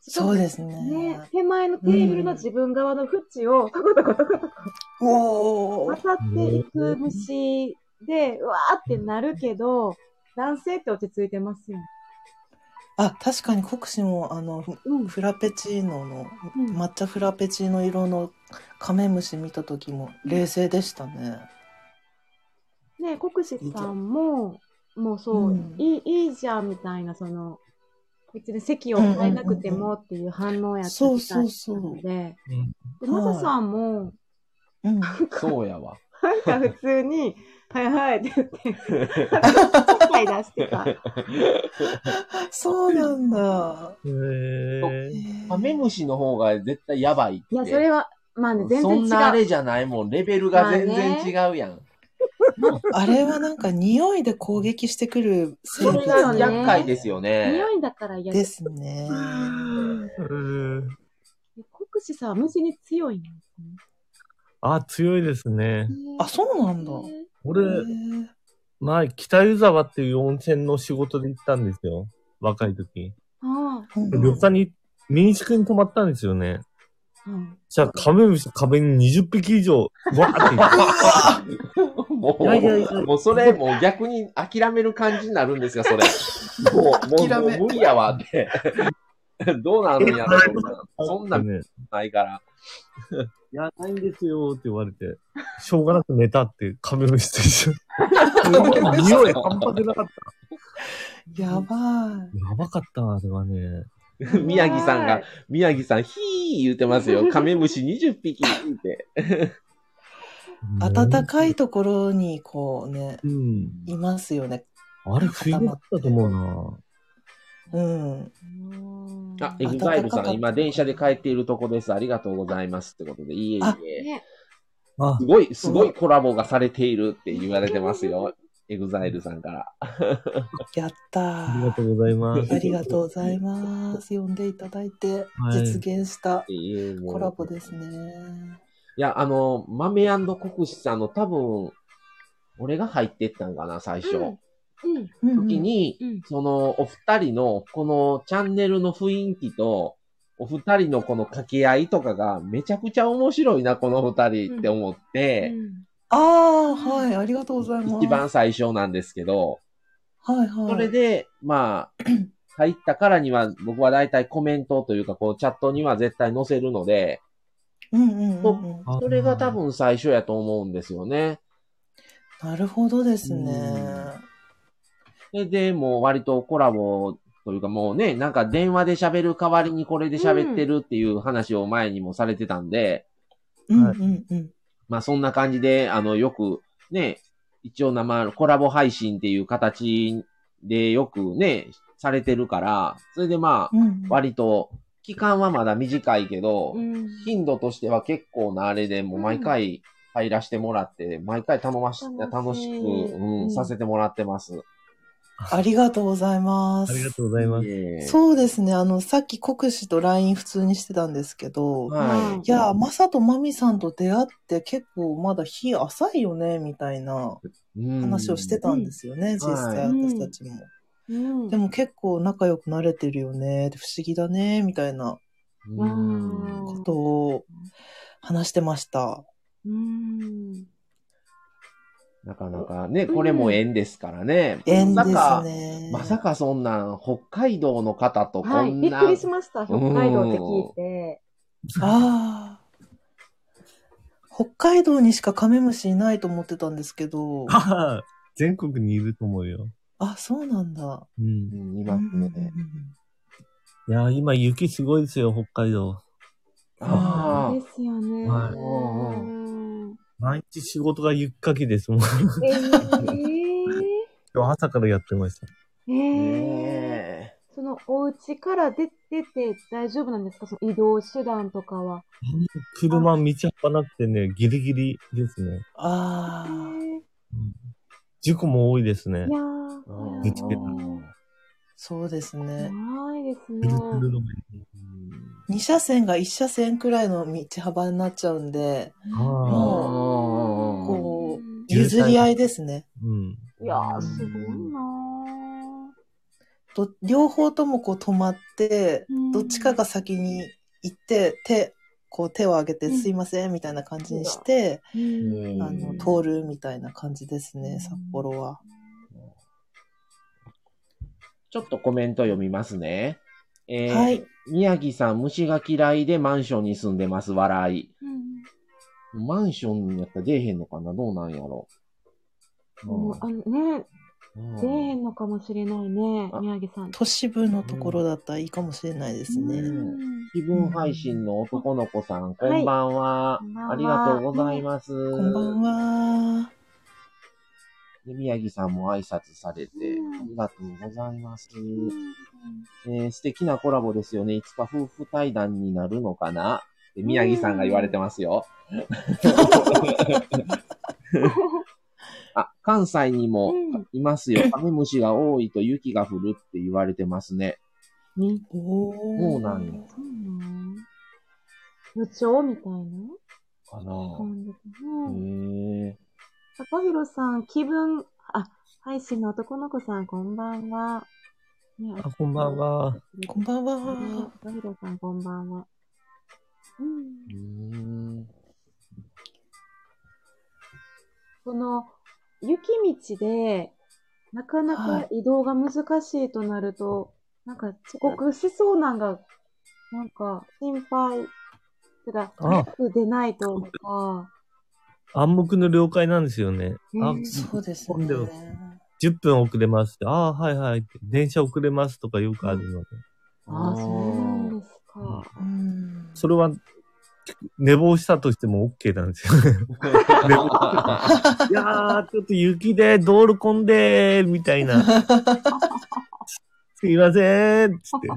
そうですねね。、手前のテーブルの自分側の縁を、トコトコトコトコおー。渡っていく虫で、うわーってなるけど、男性って落ち着いてますよね。あ、確かに国士も、あの、うん。フラペチーノの、うん抹茶フラペチーノ色のカメムシ見た時も冷静でしたね。ね、国士さんも、もうそう、うんいい、いいじゃんみたいな、その、別に席を変えなくてもっていう反応やったそうみたいそうそうなので、うんでマサさんも、うん。そうやわ。なんか普通に、はいはいって言って、[LAUGHS] 出してた。[LAUGHS] そうなんだ。へーカメムシの方が絶対やばいって。いや、それは、まあね、全然違う。そんなあれじゃないもん。レベルが全然違うやん。あれはなんか匂いで攻撃してくる生そ物れがね厄介ですよね。匂いだから嫌でです。すね。うん国士さんは虫に強いんですね。あ、強いですね。あ、そうなんだ。へ俺、へー前、北湯沢っていう温泉の仕事で行ったんですよ。若い時。あうん旅館に、民宿に泊まったんですよね。あ、うん。じゃあ、カメムシ壁に20匹以上、わーってもう、いやいやいやもうそれ、もう逆に諦める感じになるんですか、それ。もう、もう、諦めもう無理やわって。[LAUGHS] どうなるんやろ、[LAUGHS] そんな。そんな。ないから。いや、ないんですよって言われて、しょうがなく寝たってカメムシと一緒。[LAUGHS] 匂い半端でなかった。やばやばかった、あれはね。[LAUGHS] 宮城さんが、宮城さん、ひー言うてますよ。[LAUGHS] カメムシ20匹って。い。暖かいところにこうね、うん。いますよね。あれ、不意だったと思うな。うん。あ、エグザイルさん、今電車で帰っているとこです。ありがとうございます。ってことで、いえいあえ。す、ごい、すごいコラボがされているって言われてますよ。エグザイルさんから。やったー。ありがとうございます。ありがとうございます。呼んでいただいて、はい実現したコラボですね。いや、あの、豆国士さんの多分、俺が入ってったんかな、最初。うん。うん時に、うん。その、お二人の、このチャンネルの雰囲気と、お二人のこの掛け合いとかがめちゃくちゃ面白いな、この二人って思って、ああ、はい、ありがとうございます。一番最初なんですけど、はいはい。それで、まあ、[CLEARS THROAT] 入ったからには、僕は大体コメントというか、こう、チャットには絶対載せるので、うんうんうんうん。あそれが多分最初やと思うんですよね。なるほどですね。それで、もう割とコラボというかもうね、なんか電話で喋る代わりにこれで喋ってるっていう話を前にもされてたんで、うんうんうん。まあそんな感じで、あの、よくね、一応生、コラボ配信っていう形でよくね、されてるから、それでまあ、うん割と、期間はまだ短いけど、うん。頻度としては結構なあれでもう毎回入らせてもらって、毎回頼まし、楽しい楽しく、ううんん、させてもらってます。[LAUGHS] ありがとうございます。ありがとうございます。そうですね。あの、さっき国士と LINE 普通にしてたんですけど、はいや、マサとマミさんと出会って結構まだ日浅いよね、みたいな話をしてたんですよね、ん実際私たちも。うん。でも結構仲良くなれてるよね、不思議だね、みたいな。ことを話してました。うん。なかなかね、これも縁ですからね。縁ですね。まさかそんなん、北海道の方とこはい。んな、びっくりしました。北海道って聞いて。ああ。北海道にしかカメムシいないと思ってたんですけど。[LAUGHS] 全国にいると思うよ。あ、そうなんだ。うん。うん、いますね。いや、今雪すごいですよ、北海道。ああで、すよね。はいうん毎日仕事が雪かきですもん。えー今日朝からやってました。えーねそのお家から出出て大丈夫なんですか？その移動手段とかは。車道幅なくてね、ギリギリですね。ああ。え事故も多いですねーい。やえー。ぶつけたそうですね。ないですね。ぐるの2車線が1車線くらいの道幅になっちゃうんで、ああ。こう、うん譲り合いですね。うん。いやー、すごいなど両方ともこう止まって、ーどっちかが先に行って、手、こう手を挙げてうんすいませんみたいな感じにして、うんあの、通るみたいな感じですね、札幌は。ちょっとコメント読みますね。えーはい。宮城さん、虫が嫌いでマンションに住んでます、笑い。うんマンションやったら出えへんのかな？どうなんやろ？もうあのね、うん出えへんのかもしれないねあ、宮城さん。都市部のところだったらいいかもしれないですね。うん気分配信の男の子さん、こんばんは。こんばんはありがとうございます。こんばんは。で宮城さんも挨拶されて、うんありがとうございます。えー素敵なコラボですよね。いつか夫婦対談になるのかな？宮城さんが言われてますよ。[LAUGHS] あ、関西にもうんいますよ。カメムシが多いと雪が降るって言われてますね。そうなんや。そうなん予兆みたいな？かな感じかな。へえ。高弘さん、気分、あ、配信の男の子さん、こんばんは。ねあ、こんばん。は。こんばんは。高弘さん、こんばんは。うん。その、雪道で、なかなか移動が難しいとなると、なんか遅刻しそうなんが、なんか心配。てか、出ないとか、暗黙の了解なんですよね。あうん、そうですね混んでる。10分遅れますって。ああ、はいはいって。電車遅れますとかよくあるので。ああ、そうなんですか。うん。それは、寝坊したとしても OK なんですよね。[LAUGHS] 寝坊いやー、ちょっと雪で道路混んでー、みたいな。すいません、つって。[LAUGHS]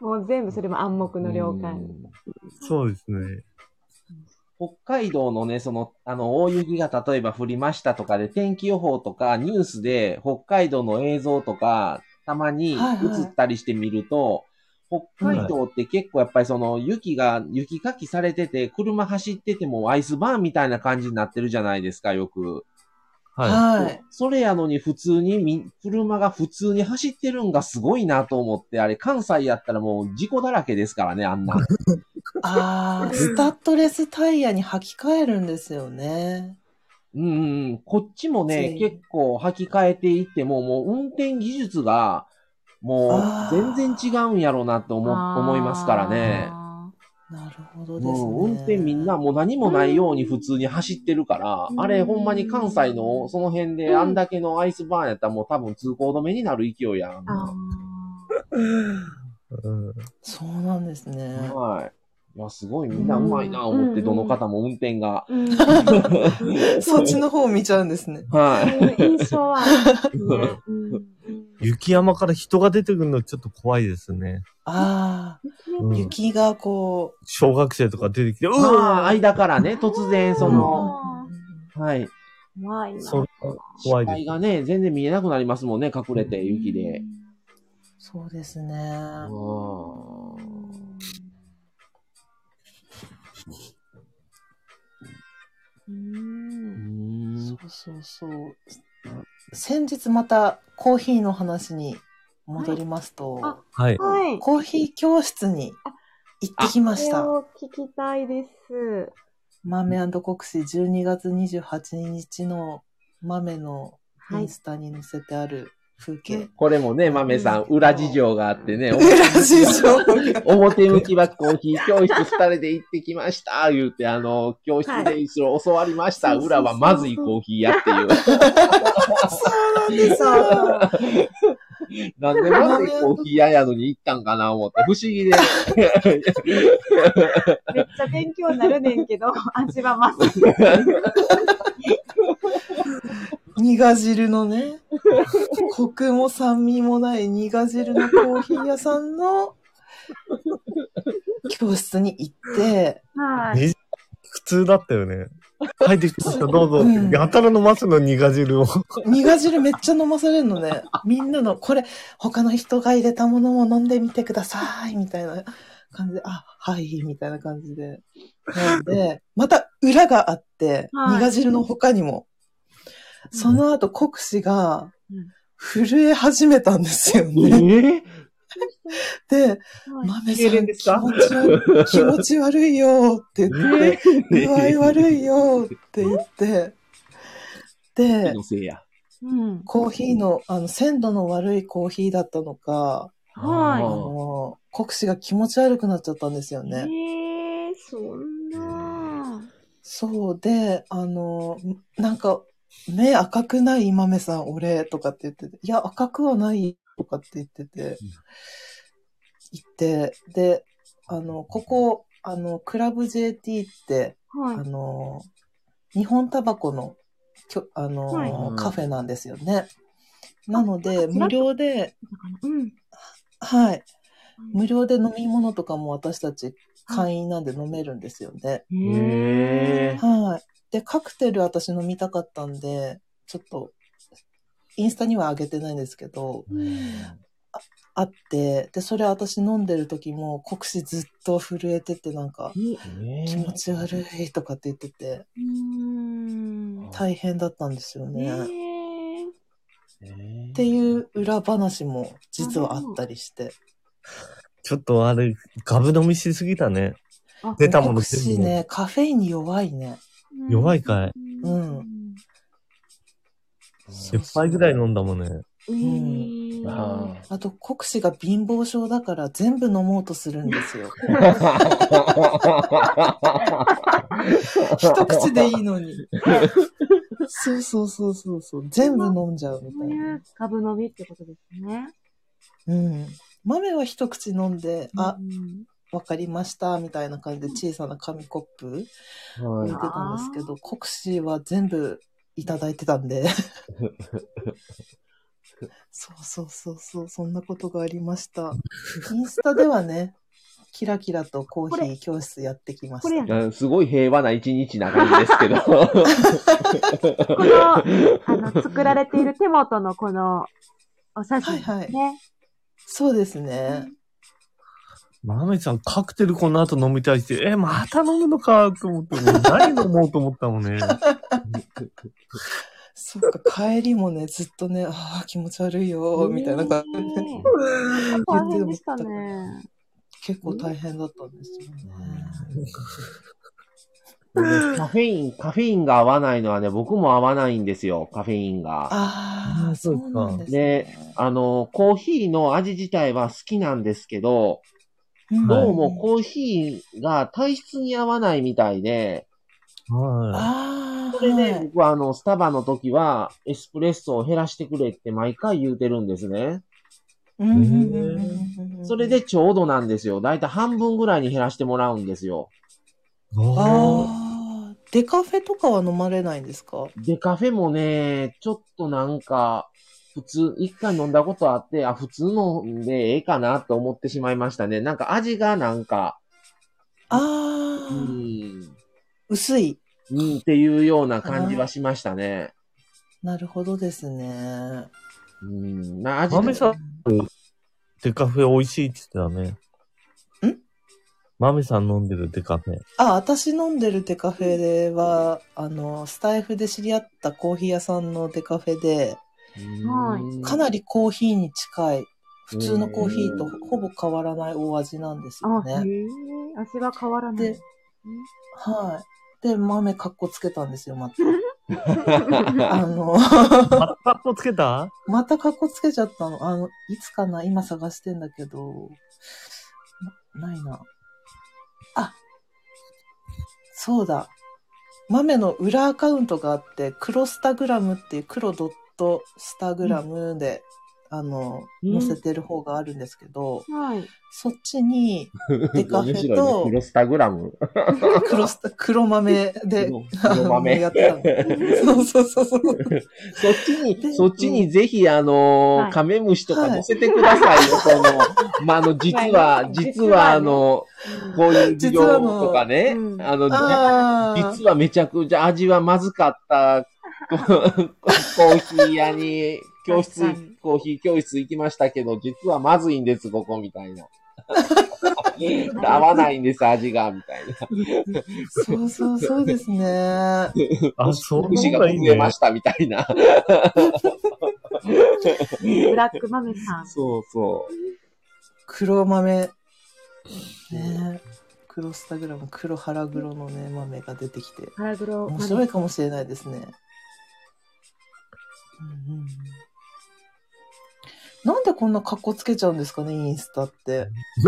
もう全部それも暗黙の了解。うんそうですね。北海道のね、その、あの、大雪が例えば降りましたとかで、天気予報とかニュースで北海道の映像とか、たまにはいはい映ったりしてみると、北海道って結構やっぱりその雪が、雪かきされてて、車走っててもアイスバーンみたいな感じになってるじゃないですか、よく。ははい。それやのに普通にみ、車が普通に走ってるんがすごいなと思って、あれ関西やったらもう事故だらけですからね、あんな。[LAUGHS] ああ、スタッドレスタイヤに履き替えるんですよね。うん。こっちもね、結構履き替えていっても、もう運転技術が、もう全然違うんやろうなって思思いますからね。あなるほどですね。運転みんなもう何もないように普通に走ってるから、うんあれほんまに関西のその辺であんだけのアイスバーンやったらもう多分通行止めになる勢いやん。うんそうなんですね。はい。いや、すごいみんなうまいな思って、うんどの方も運転が。[LAUGHS] そっちの方を見ちゃうんですね。はい。うん印象はありますね。[LAUGHS] 雪山から人が出てくるのちょっと怖いですね。あうんあ、雪がこ小学生とか出てきて、うまあ、わ間からね、突然その、あはい。ー怖いな。そう視怖いです。界がね、全然見えなくなりますもんね、隠れて、雪で。う、そうですね。うんううんんそうそうそう。先日またコーヒーの話に戻りますと、あはい。はい。コーヒー教室に行ってきまこれした。を聞きたいです。豆国士12月28日の豆のはいイン。スタに載せてある風景。これもね、豆さん、裏事情があってね、裏事情が [LAUGHS] 表向きはコーヒー教室二人で行ってきました、言うて、あの、教室で一緒教わりました、はい裏はまずいコーヒーやっていう。そうなんでまずいコーヒー屋やのに行ったんかな思って、不思議で。めっちゃ勉強になるねんけど、味はまずい。[LAUGHS] 苦汁のね、[LAUGHS] コクも酸味もない苦汁のコーヒー屋さんの教室に行って、はい。ね普通だったよね。入ってきました、どうぞ。うんやたら飲ますの苦汁を。苦汁めっちゃ飲まされるのね。みんなの、これ、他の人が入れたものも飲んでみてください、みたいな感じで、あ、はい、みたいな感じで。なんで、また裏があって、はい苦汁の他にも。その後、国士がうん、震え始めたんですよえね。で、はい豆さんですか？気持ち悪い、気持ち悪いよって言って、具合悪いよって言って、で気、のせいや。うん。コーヒーの、あの、鮮度の悪いコーヒーだったのか、あはの、国士が気持ち悪くなっちゃったんですよい。ね。えー、そんな。そうで、あの、なんか、目赤くない？豆さん、俺、とかって言ってて、いや、赤くはない、とかって言ってて、言って、で、あの、ここ、あの、クラブ JT って、はいあ。の、日本タバコの、きょあの、はいカフェなんですよね。なので、無料で、うん。はい。無料で飲み物とかも私たち会員なんで飲めるんですよね。へへはい。で、カクテル私飲みたかったんで、ちょっと、インスタには上げてないんですけど、あって、で、それ私飲んでる時も、国士ずっと震えてて、なんか、気持ち悪いとかって言ってて、うん。大変だったんですよね。へっていう裏話も実はあったりして。ちょっとあれ、ガブ飲みしすぎたね。ー出たもの国士ね、カフェインに弱いね。弱いかいうん。10杯ぐらい飲んだもんね。うん。ああと、国士が貧乏症だから全部飲もうとするんですよ。[LAUGHS] 一口でいいのに。そうそうそうそうそう。全部飲んじゃうみそういたいな。う株伸びってことですね。うん。豆は一口飲んで、あう、んわかりました、みたいな感じで小さな紙コップ置いてはたんですけど、国士は全部いただいてたんで。[LAUGHS] そうそうそうそう、そんなことがありました。インスタではね、キラキラとコーヒー教室やってきましこれやた。い。すごい平和な一日な感じですけど。この、あの、作られている手元のこの、お写真ですね。はいそうですね。マメさん、カクテルこの後飲みたいして、え、また飲むのかと思って、もう何飲もうと思ったもんね。[LAUGHS] そっか、帰りもね、ずっとね、ああ、気持ち悪いよ、みたいな感じで、ね大変でしたね。結構大変だったんですよね。でカフェイン、カフェインが合わないのはね、僕も合わないんですよ、カフェインが。ああ、あそそううかでね。、あの、コーヒーの味自体は好きなんですけど、うんどうもコーヒーが体質に合わないみたいで、はああ、それではい僕はあの、スタバの時はエスプレッソを減らしてくれって毎回言うてるんですね。それでちょうどなんですよ。だいたい半分ぐらいに減らしてもらうんですよ。い。あああ、デカフェとかは飲まれないんですか？で、カフェもね、ちょっとなんか、普通、一回飲んだことあって、あ、普通飲んでええかなと思ってしまいましたね。なんか味がなんか、あうあ、ん、薄い。うんっていうような感じはしましたね。なるほどですね。うん、な味豆さんデカフェ美味しいって言ってたね。ん？豆さん飲んでるデカフェ。あ、私飲んでるデカフェでは、あの、スタイフで知り合ったコーヒー屋さんのデカフェで、はいかなりコーヒーに近い、普通のコーヒーとうんほぼ変わらないお味なんですあよ、へね。え、味は変わらない。ではい。で、豆かっこつけたんですよ、また。[LAUGHS] あの、またカッコつけた？またかっこつけちゃったの。あの、いつかな今探してんだけど、なないな。あ、そうだ。豆の裏アカウントがあって、クロスタグラムっていう黒ドットスタグラムで、あの、うん載せてる方があるんですけど、はい。そっちにデカフェね。クロスタグラム。黒スタ、黒豆で黒、黒豆やってたの。そうそうそうそう。[LAUGHS] そっちに、でそっちにぜひ、あのーはいカメムシとか載せてくださいよ、[LAUGHS] その、まあ、あの、実は、はい実は、あの、こういう授業とかね、実はねあの、あー実はめちゃくちゃ味はまずかった、コーヒー屋に、教室コーヒー教室行きましたけど、実はまずいんです、ここ、みたいな。[LAUGHS] 合わないんです、味が、みたいな。そうそうそうですね。あ、その牛が方がいいね。増えました、みたいな。ブラック豆さん。そうそう。黒豆。ね黒スタグラム、黒腹黒のね、豆が出てきて。腹黒面白いかもしれないですね。うんなんでこんな格好つけちゃうんですかね、インスタって。[LAUGHS]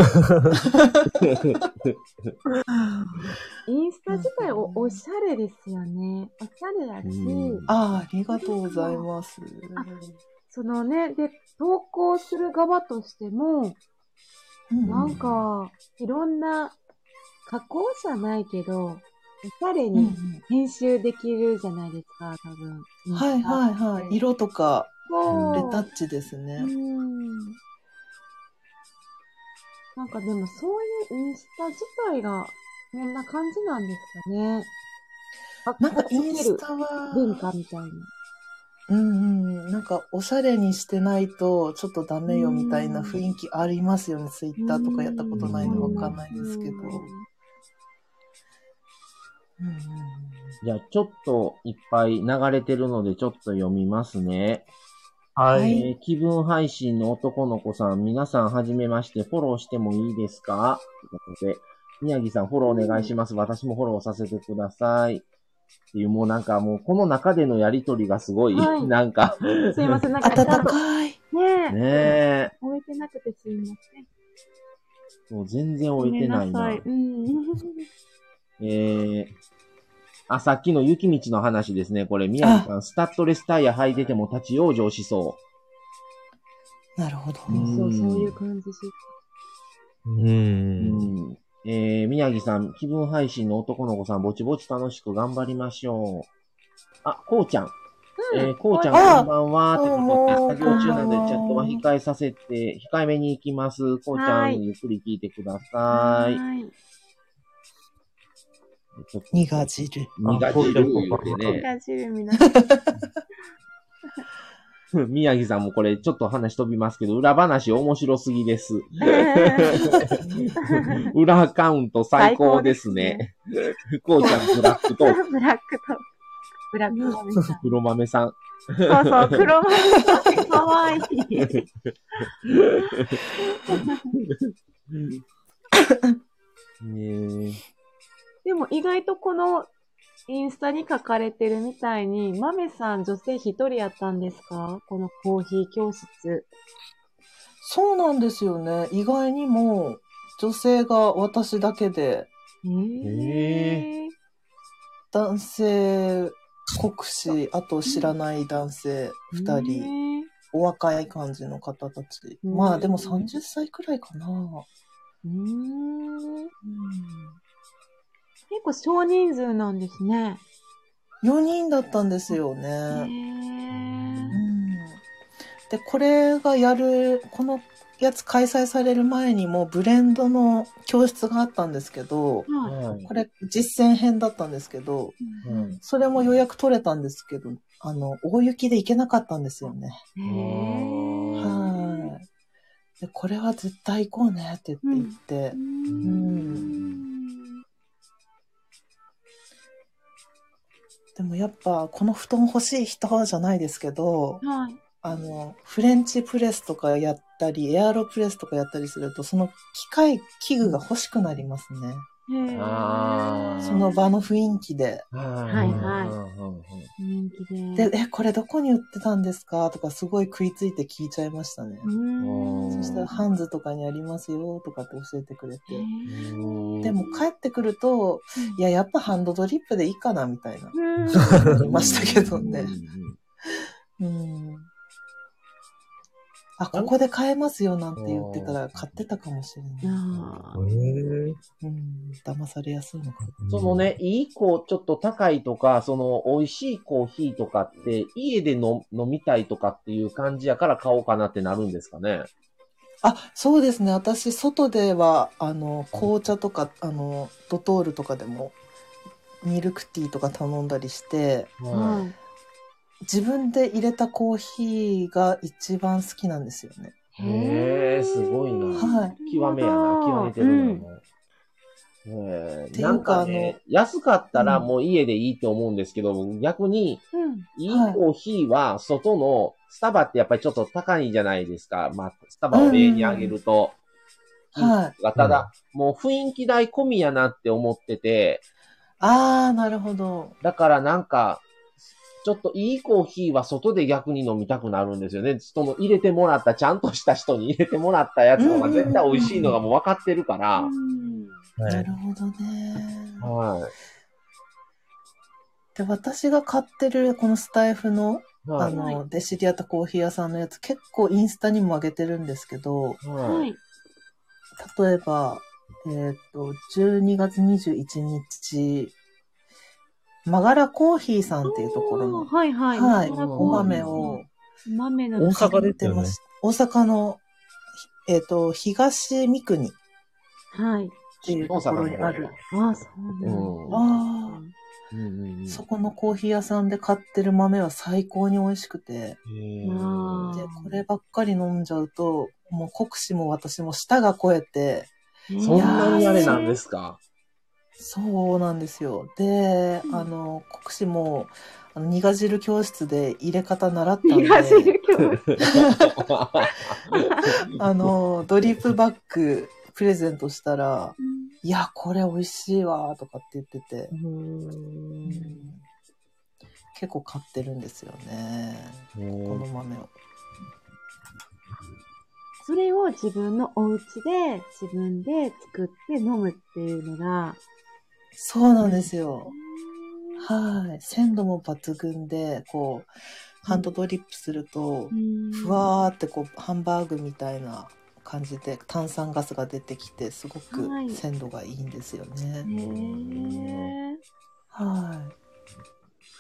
インスタ自体おおしゃれですよね。おしゃれやし、うんああ、ありがとうございます。あそのね、で、投稿する側としても、うんなんか、いろんな、加工じゃないけど、おしゃれに編集できるじゃないですか、多分。はいはいはい。色とか、レタッチですね。うん。なんかでもそういうインスタ自体がこんな感じなんですかね。なんかインスタタは、文化みたいな。うんうん、なんかおしゃれにしてないとちょっとダメよみたいな雰囲気ありますよね。ツイッターとかやったことないんでわかんないですけど。うんうんうんじゃあ、ちょっといっぱい流れてるので、ちょっと読みますね。はいえー気分配信の男の子さん、皆さんはじめまして、フォローしてもいいですか？ということで、宮城さんフォローお願いします。私もフォローさせてください。っていう、もうなんかもう、この中でのやりとりがすごい、はいなんか、すいません、なんか [LAUGHS] ちゃ暖んと、かい。ねえ、ねえ、終えてなくてすいません。もう全然終えてないな。ごめんさい。うん。えー、あ、さっきの雪道の話ですね。これ、宮城さん、スタッドレスタイヤ履いてても立ち往生しそなるほど。うんそう、そういう感じし。う。う。うんん。えー、宮城さん、気分配信の男の子さん、ぼちぼち楽しく頑張りましょう。あ、こうちゃん。えー、こうちゃん、あこんばんは。ってこともで、作業中なので、チャットは控えさせて、控えめに行きます。こうちゃん、はいゆっくり聞いてください。はい。ちょっと苦汁。苦汁言うてね。ガジル皆さん。[LAUGHS] 宮城さんもこれちょっと話飛びますけど、裏話面白すぎです。[LAUGHS] 裏アカウント最高ですね。こうちゃんブラックとブラックと、ブラック豆さん。黒豆さん。そうそう、黒豆さん。かわいい。[LAUGHS] ねでも意外とこのインスタに書かれてるみたいに、豆さん女性一人やったんですか？このコーヒー教室。そうなんですよね。意外にも女性が私だけで、えー、男性、国士、あと知らない男性二人、人。お若い感じの方たち。うんまあでも30歳くらいかな。うーん。結構少人数なんですね。4人だったんですよへね。ーうんで、これがやる、このやつ開催される前にもブレンドの教室があったんですけど、はいはいこれ実践編だったんですけど、うんそれも予約取れたんですけど、あの、大雪で行けなかったんですよね。はい。で、これは絶対行こうねって言って言って、うんでもやっぱこの布団欲しい人じゃないですけど、はい。あの、フレンチプレスとかやったり、エアロプレスとかやったりすると、その機械、器具が欲しくなりますね。その場の雰囲気で。はいはい人気で。で、え、これどこに売ってたんですか？とかすごい食いついて聞いちゃいましたね。うーんそしたらハンズとかにありますよとかって教えてくれて。でも帰ってくると、いや、やっぱハンドドリップでいいかなみたいな。[LAUGHS] ましたけどね。うんうん。あ、ここで買えますよなんて言ってたら買ってたかもしれない。あーへうん。騙されやすいのかな。そのね、いいこう、ちょっと高いとか、その、美味しいコーヒーとかって、家で飲飲みたいとかっていう感じやから買おうかなってなるんですかね？あ、そうですね。私、外では、あの、紅茶とか、あの、ドトールとかでも、ミルクティーとか頼んだりして、は自分で入れたコーヒーが一番好きなんですよね。い。へーすごいなはい極めやな、極めてるな。うんもうへていうかーなんかね、安かったらもう家でいいと思うんですけど、逆に、うん。いいコーヒーは外の、スタバってやっぱりちょっと高いじゃないですか。まあ、スタバを例に挙げると。はい。ただ、もう雰囲気代込みやなって思ってて、あー、なるほど。だからなんか、ちょっといいコーヒーは外で逆に飲みたくなるんですよね。その入れてもらった、ちゃんとした人に入れてもらったやつの方が絶対美味しいのがもう分かってるから。うんはないるほどね。はで、私が買ってるこのスタイフの、い。はい。あの、で知り合ったコーヒー屋さんのやつ、結構インスタにも上げてるんですけど、ははい。い。例えば、えっ、と、12月21日、マガラコーヒーさんっていうところの、はいはい。はい、お豆を。豆の大阪てまし大阪の、えっ、と、東三国。っはい。ていうところにある、ああ、そうあうん。うんうんそこのコーヒー屋さんで買ってる豆は最高に美味しくて、で、こればっかり飲んじゃうと、もう国士も私も舌が超えて、ー。そんなにあれなんですか？そうなんですよ。で、うんあの、国士も、あの、苦汁教室で入れ方習ったんで、苦汁教室。[LAUGHS] あの、ドリップバッグプレゼントしたら、いや、これ美味しいわ、とかって言ってて、うん結構買ってるんですよね。この豆を。それを自分のお家で自分で作って飲むっていうのが、そうなんですよ。はい。鮮度も抜群で、こう、ハンドドリップすると、ふわーってこう、ハンバーグみたいな感じで炭酸ガスが出てきて、すごくはい鮮度がいいんですよー。ね。へは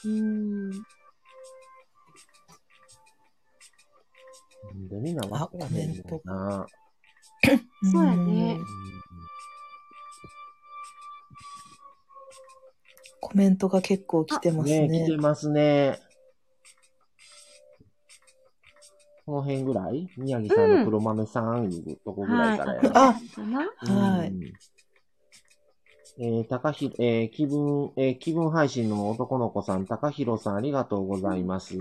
ーうん。でみんな分かんもんな。い。[COUGHS] そうやねコメントが結構来てますねね。来てますね。この辺ぐらい？宮城さんの黒豆さんいうとこぐらいからやな。あはいうん。えー、高ひ、えー、気分、えー、気分配信の男の子さん、高弘さんありがとうございます。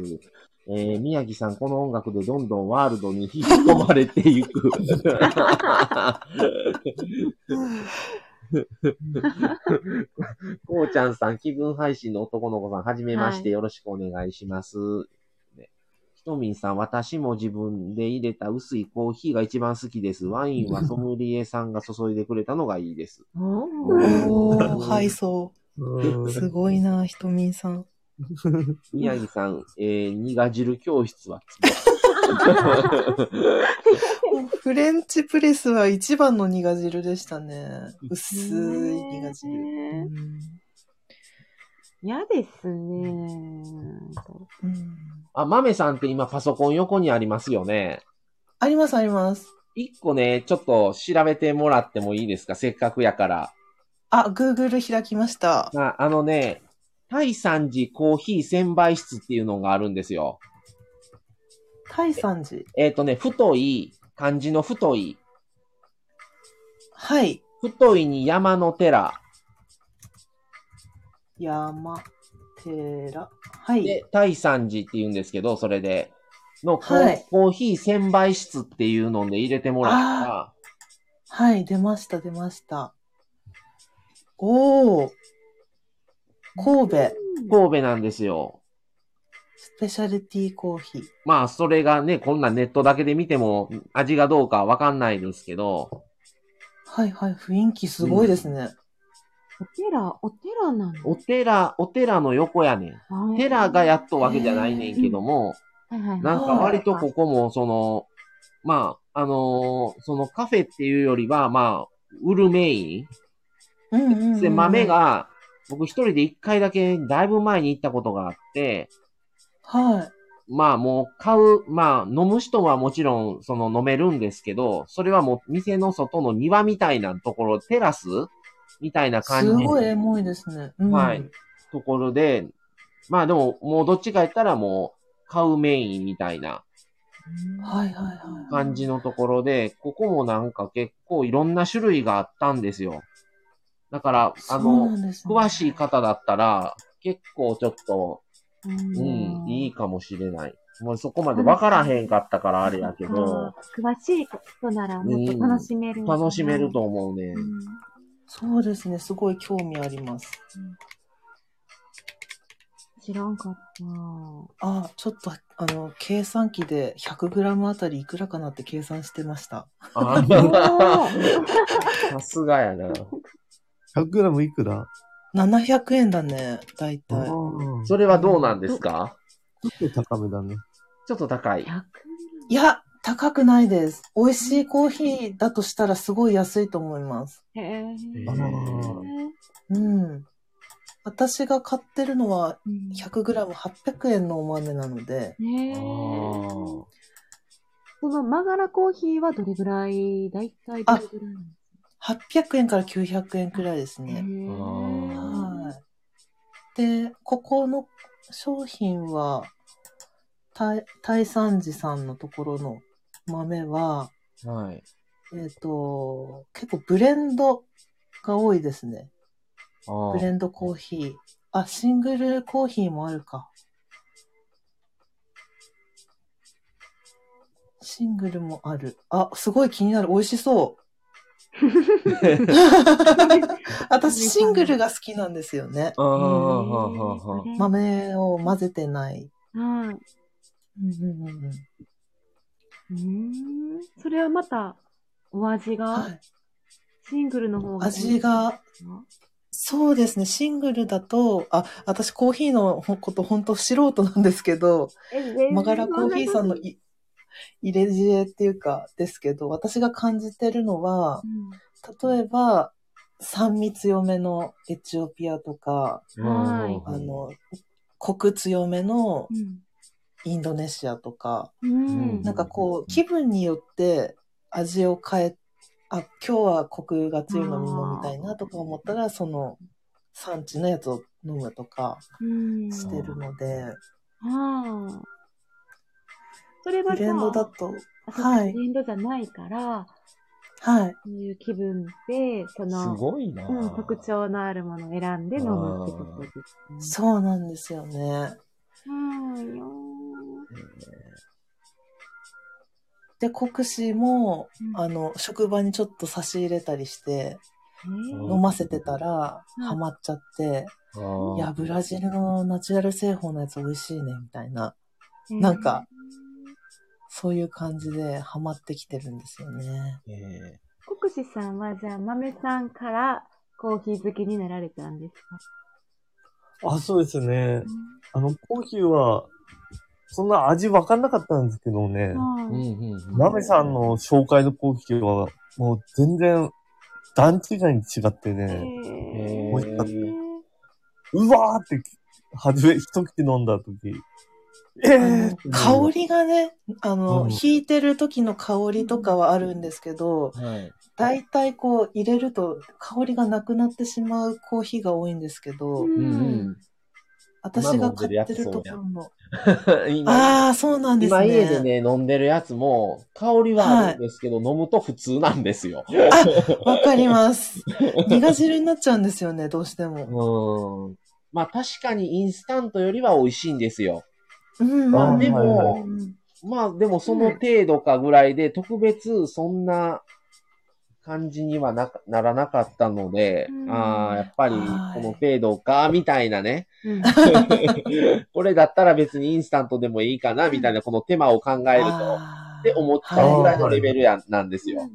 えー、宮城さん、この音楽でどんどんワールドに引き込まれていく。[LAUGHS] [LAUGHS] こうちゃんさん、気分配信の男の子さん、はじめまして、はいよろしくお願いします。ねひとみんさん、私も自分で入れた薄いコーヒーが一番好きです。ワインはソムリエさんが注いでくれたのがいいです。おおーー、配送。うんすごいな、ひとみんさん。宮城さん、えー、苦汁教室はフレンチプレスは一番の苦汁でしたね。薄い苦汁。ねうん嫌ですね。うんあ、豆さんって今パソコン横にありますよね。あります、あります。一個ね、ちょっと調べてもらってもいいですか？せっかくやから。あ、Google 開きました。ああのね、第三次コーヒー専売室っていうのがあるんですよ。大三寺。えっ、とね、太い、漢字の太い、はい。太いに山の寺。山、寺。はい。で、第三次って言うんですけど、それで、のコー,、はいコーヒー専売室っていうので入れてもらった。はい、出ました、出ました。おー。神戸、神戸なんですよ。スペシャルティーコーヒー。まあ、それがね、こんなネットだけで見ても味がどうかわかんないですけど、はいはい、雰囲気すごいですね。お寺、お寺なのお寺、お寺の横やねん。寺がやっとわけじゃないねんけども、はいはいはいなんか割とここも、その、まあ、あのーそのカフェっていうよりは、まあ、売るメイン。うんうんうんうんで、豆。が、僕一人で一回だけだいぶ前に行ったことがあって、はい。まあもう買う、まあ飲む人はもちろんその飲めるんですけど、それはもう店の外の庭みたいなところ、テラスみたいな感じすのごいエモいですね。うんはい。ところで、まあでももうどっちか言ったらもう買うメインみたいなはいはいはい。感じのところで、ここもなんか結構いろんな種類があったんですよ。だから、あの、ね詳しい方だったら、結構ちょっと、ううん、いいかもしれない。もうそこまで分からへんかったからあれやけど、詳しい人ならもっと楽しめる、楽しめると思うね。うんそうですね、すごい興味あります。知らんかった。あ、ちょっと、あの、計算機で 100g あたりいくらかなって計算してました。あ [LAUGHS] さすがやな。100g いくら？700円だね、だいたい。ちそれはどうなんですか？ょっと高めだね。ちょっと高い。100いや、高くないです。美味しいコーヒーだとしたらすごい安いと思います。へえ。あうん。私が買ってるのはうん 100g800 円のお豆なので、ねえ。あーそのマガラコーヒーはどれぐらい、だいたいどれぐらい800円から900円くらいですね。はい。で、ここの商品は、大大山寺さんのところの豆は、はい。えっ、と、結構ブレンドが多いですね。ブレンドコーヒー。あ、シングルコーヒーもあるか。シングルもある。あ、すごい気になる。美味しそう。私、シングルが好きなんですよね。豆を混ぜてない。はい。うんうんうんうんうーん。それはまた、お味が、はい、シングルの方が。味が、そうですね。シングルだと、あ、私コーヒーのこと本当素人なんですけど、マガラコーヒーさんのい入れ知恵っていうかですけど、私が感じてるのはう、ん例えば、酸味強めのエチオピアとか、はいあの、コク強めのうん。インドネシアとか、うん。なんかこう、気分によって味を変え、あ、今日はコクが強いのに飲みたいなとか思ったら、その産地のやつを飲むとかうん。してるので、あそれはさブレンドだと、あそうはい。ブレンドじゃないから、はい。そういう気分で、そすの、ごいな。うん、特徴のあるものを選んで飲むってことですね。そうなんですよね。うんよで、国士も、うん。あの、職場にちょっと差し入れたりして、うん飲ませてたら、うん。ハマっちゃって、いや、ブラジルのナチュラル製法のやつ美味しいね、みたいな、ねなんか、そういう感じでハマってきてるんですよね。え国士さんは、じゃあ、豆さんからコーヒー好きになられたんですか？あ、そうですね。あの、コーヒーは、そんな味わかんなかったんですけどね。ーうん。はいうんうん。なべさんの紹介のコーヒーは、もう全然、段違いに違ってね、え美味しかったうわーって、初め、一口飲んだ時、香りがね、あの、うん引いてる時の香りとかはあるんですけど、はい。大体こう入れると香りがなくなってしまうコーヒーが多いんですけど、うん。私が買ってるところの。今ああ、そうなんですね。今家でね、飲んでるやつも、香りはあるんですけど、飲むと普通なんですよ。わかります。[LAUGHS] 苦汁になっちゃうんですよね、どうしても。うん。まあ確かにインスタントよりは美味しいんですよ。うん。まあでも、まあでもその程度かぐらいで、特別そんな感じにはなかならなかったので、うん。ああ、やっぱりはい。この程度か、みたいなね。うん。[LAUGHS] これだったら別にインスタントでもいいかな、みたいなこの手間を考えると、って思っちゃうぐらいのレベルや、なんですよ。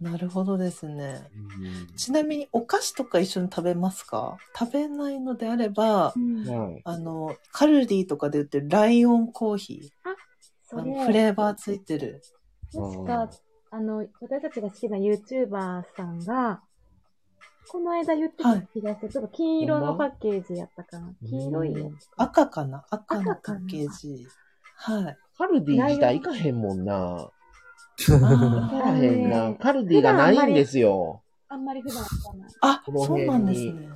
なるほどですね。うんちなみにお菓子とか一緒に食べますか？食べないのであれば、うんはいあの、カルディとかで売ってるライオンコーヒー。それフレーバーついてる。確か、あの、私たちが好きな YouTuber さんが、この間言ってた気がする。ちょっと金色のパッケージやったかな。黄色いやつ。赤かな？赤のパッケージ。はい。カルディ自体行かへんもんな。あ行ーかへんな。カルディがないんですよ。あんまり普段わかんない。あそうなんですね。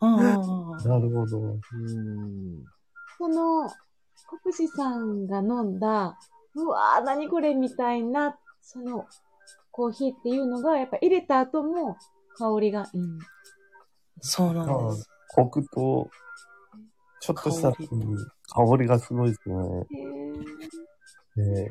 うんうんうん。なるほど。うん。その、国士さんが飲んだ、うわー、何これみたいな、その、コーヒーっていうのが、やっぱ入れた後も香りがいい。そうなんです。コクと、ちょっとした、香りがすごいですね。へーね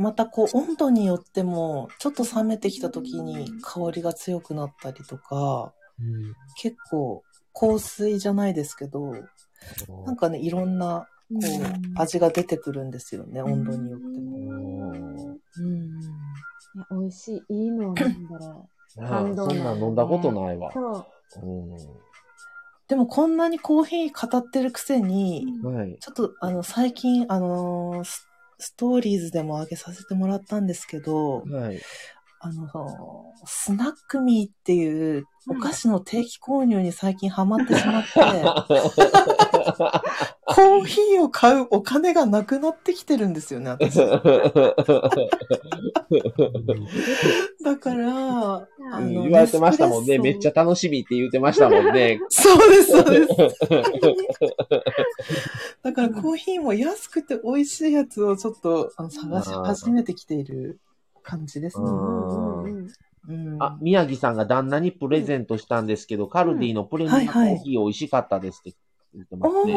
またこう温度によっても、ちょっと冷めてきた時に香りが強くなったりとか、うん結構香水じゃないですけど、なんかね、いろんな、こう、味が出てくるんですよね、温度によっても。うん。いや美味しい。いいのを飲んだら。ああ感動そんなん飲んだことないわ。そう。うでもこんなにコーヒー語ってるくせに、ん。はい。ちょっとあの、最近、あのース、ストーリーズでも上げさせてもらったんですけど、はい。あの、スナックミーっていうお菓子の定期購入に最近ハマってしまって、[LAUGHS] コーヒーを買うお金がなくなってきてるんですよね、私。[LAUGHS] だから、あうんの言われてましたもんね。めっちゃ楽しみって言ってましたもんね。そうです、そうです。[LAUGHS] だからコーヒーも安くて美味しいやつをちょっとあの探し始めてきている感じですね。うんうんうんうんあ、宮城さんが旦那にプレゼントしたんですけど、カルディのプレミアムコーヒー美味しかったですって言ってますね。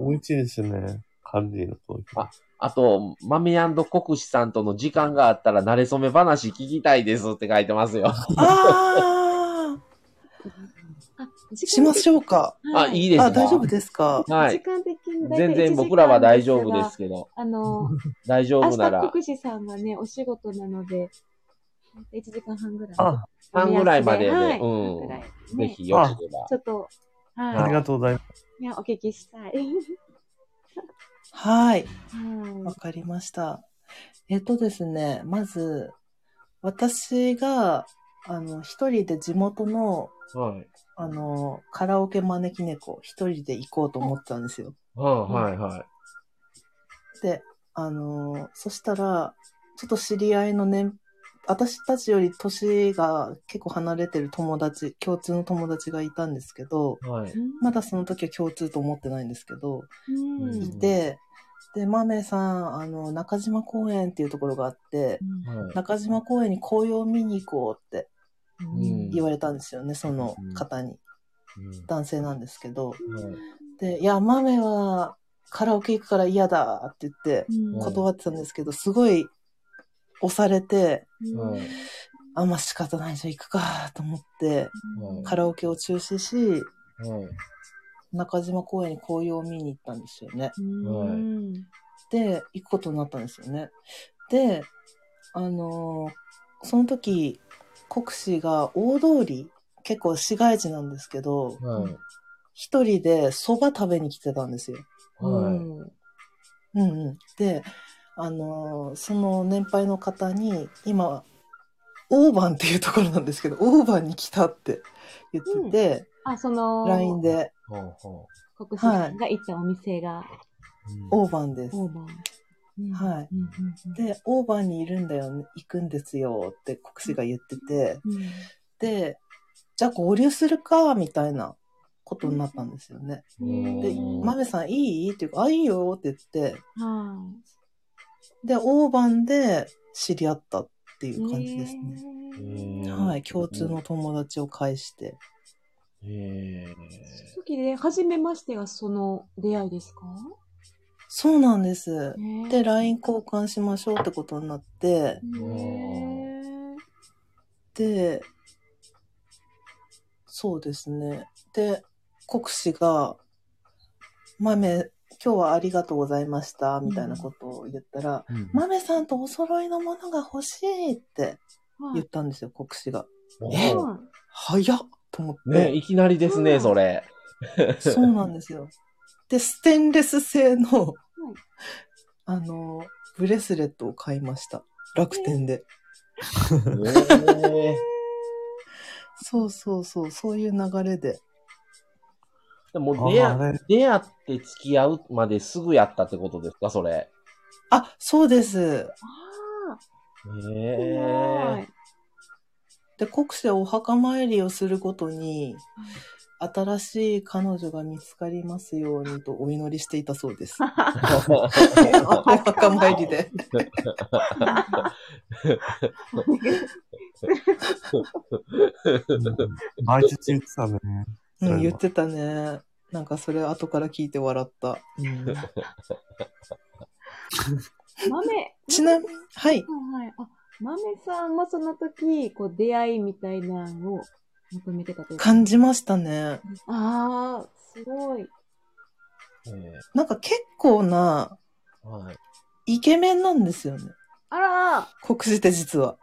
美味しいですね。カルディのコーヒー。ああと、豆国士さんとの時間があったら、慣れ初め話聞きたいですって書いてますよ。ああー、しましょうか。あ、いいですかあ、大丈夫ですか？はい時間的に全然僕らは大丈夫ですけど、あの、[LAUGHS] 大丈明夫なら日、国士さんはね、お仕事なので、1時間半ぐらい。あ、3ぐらいまでで、はいうんねぜひよければ。ちょっと、ありはがとうございます。い。いや、お聞きしたい。はい。はわかりました。えっとですね、まず、私が、あの、一人で地元の、はい。あの、カラオケ招き猫、一人で行こうと思ってたんですよ。はい、はい、はい。で、あの、そしたら、ちょっと知り合いの年、私たちより年が結構離れてる友達、共通の友達がいたんですけど、はいい。。まだその時は共通と思ってないんですけど、うんうんいて、で、豆さん、あの、中島公園っていうところがあって、はい中島公園に紅葉見に行こうってうん言われたんですよね、その方に。うん。男性なんですけど。はいで、いや、豆はカラオケ行くから嫌だって言ってうん。断ってたんですけど、すごい押されて、はいあ、まあ仕方ないじゃん行くかと思って、はいカラオケを中止し、はい中島公園に紅葉を見に行ったんですよね。うん。で、行くことになったんですよね。で、あのーその時、国司が大通り、結構市街地なんですけど、はい一人で蕎麦食べに来てたんですよ。はいうんうん。で、あのーその年配の方に、今、オーバンっていうところなんですけど、オーバンに来たって言ってて、あ、その、LINE で、ほうほ国士さんが行ったお店が、うオーバンです。オーバー。うんはい。で、オーバーにいるんだよ、行くんですよって国士が言ってて、うんで、じゃあ合流するか、みたいなことになったんですよね。うん。で、うん。マメさんいい？っていうか、あ、いいよって言って、はで、オーバンで知り合ったっていいう感じですね。はい、共通の友達を介して。へえその時で、初めましてがその出会いですか？そうなんです。へで、LINE 交換しましょうってことになって、で、そうですね。で、国士が、豆、今日はありがとうございました、みたいなことを言ったら、うん豆さんとお揃いのものが欲しいってはい言ったんですよ、国士が。えはい早っと思って。ね、いきなりですね、それ。そうなんですよ。で、ステンレス製の、あの、ブレスレットを買いました。楽天で。[LAUGHS] そうそうそう、そういう流れで。でも出あ会れ出会って付き合うまですぐやったってことですか、それ。あ、そうです。あへーえ。で、国士はお墓参りをするごとに、新しい彼女が見つかりますようにとお祈りしていたそうです。[LAUGHS] お墓参りで。毎日言ってたね。うん、言ってたね。なんかそれ後から聞いて笑った。うん、豆、ちなみに、はい。はいはい。あ、豆さんもその時、こう、出会いみたいなのを求めてたというか感じましたね。ああ、すごい。なんか結構なはい。イケメンなんですよね。あら国士って実は。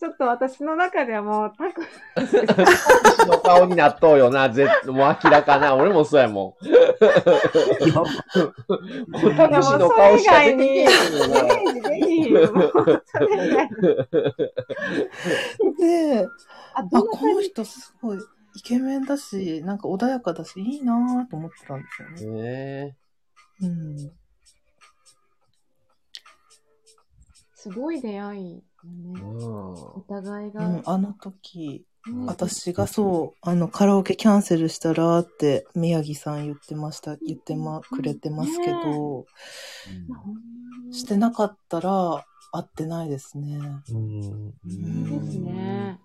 ちょっと私の中ではもう、たく、私の顔になっとうよな、ぜもう明らかな。俺もそうやもん。もうタクシーの顔しか出てけえへんよな。イメージであ、この人すごいイケメンだし、なんか穏やかだし、いいなぁと思ってたんですよね。へえうん。すごい出会いね。おん。互いが。うん、あの時、ね私がそう、あの、カラオケキャンセルしたらって、宮城さん言ってました、言ってま、くれてますけど、ほんましてなかったら、会ってないですね。うん。ですね。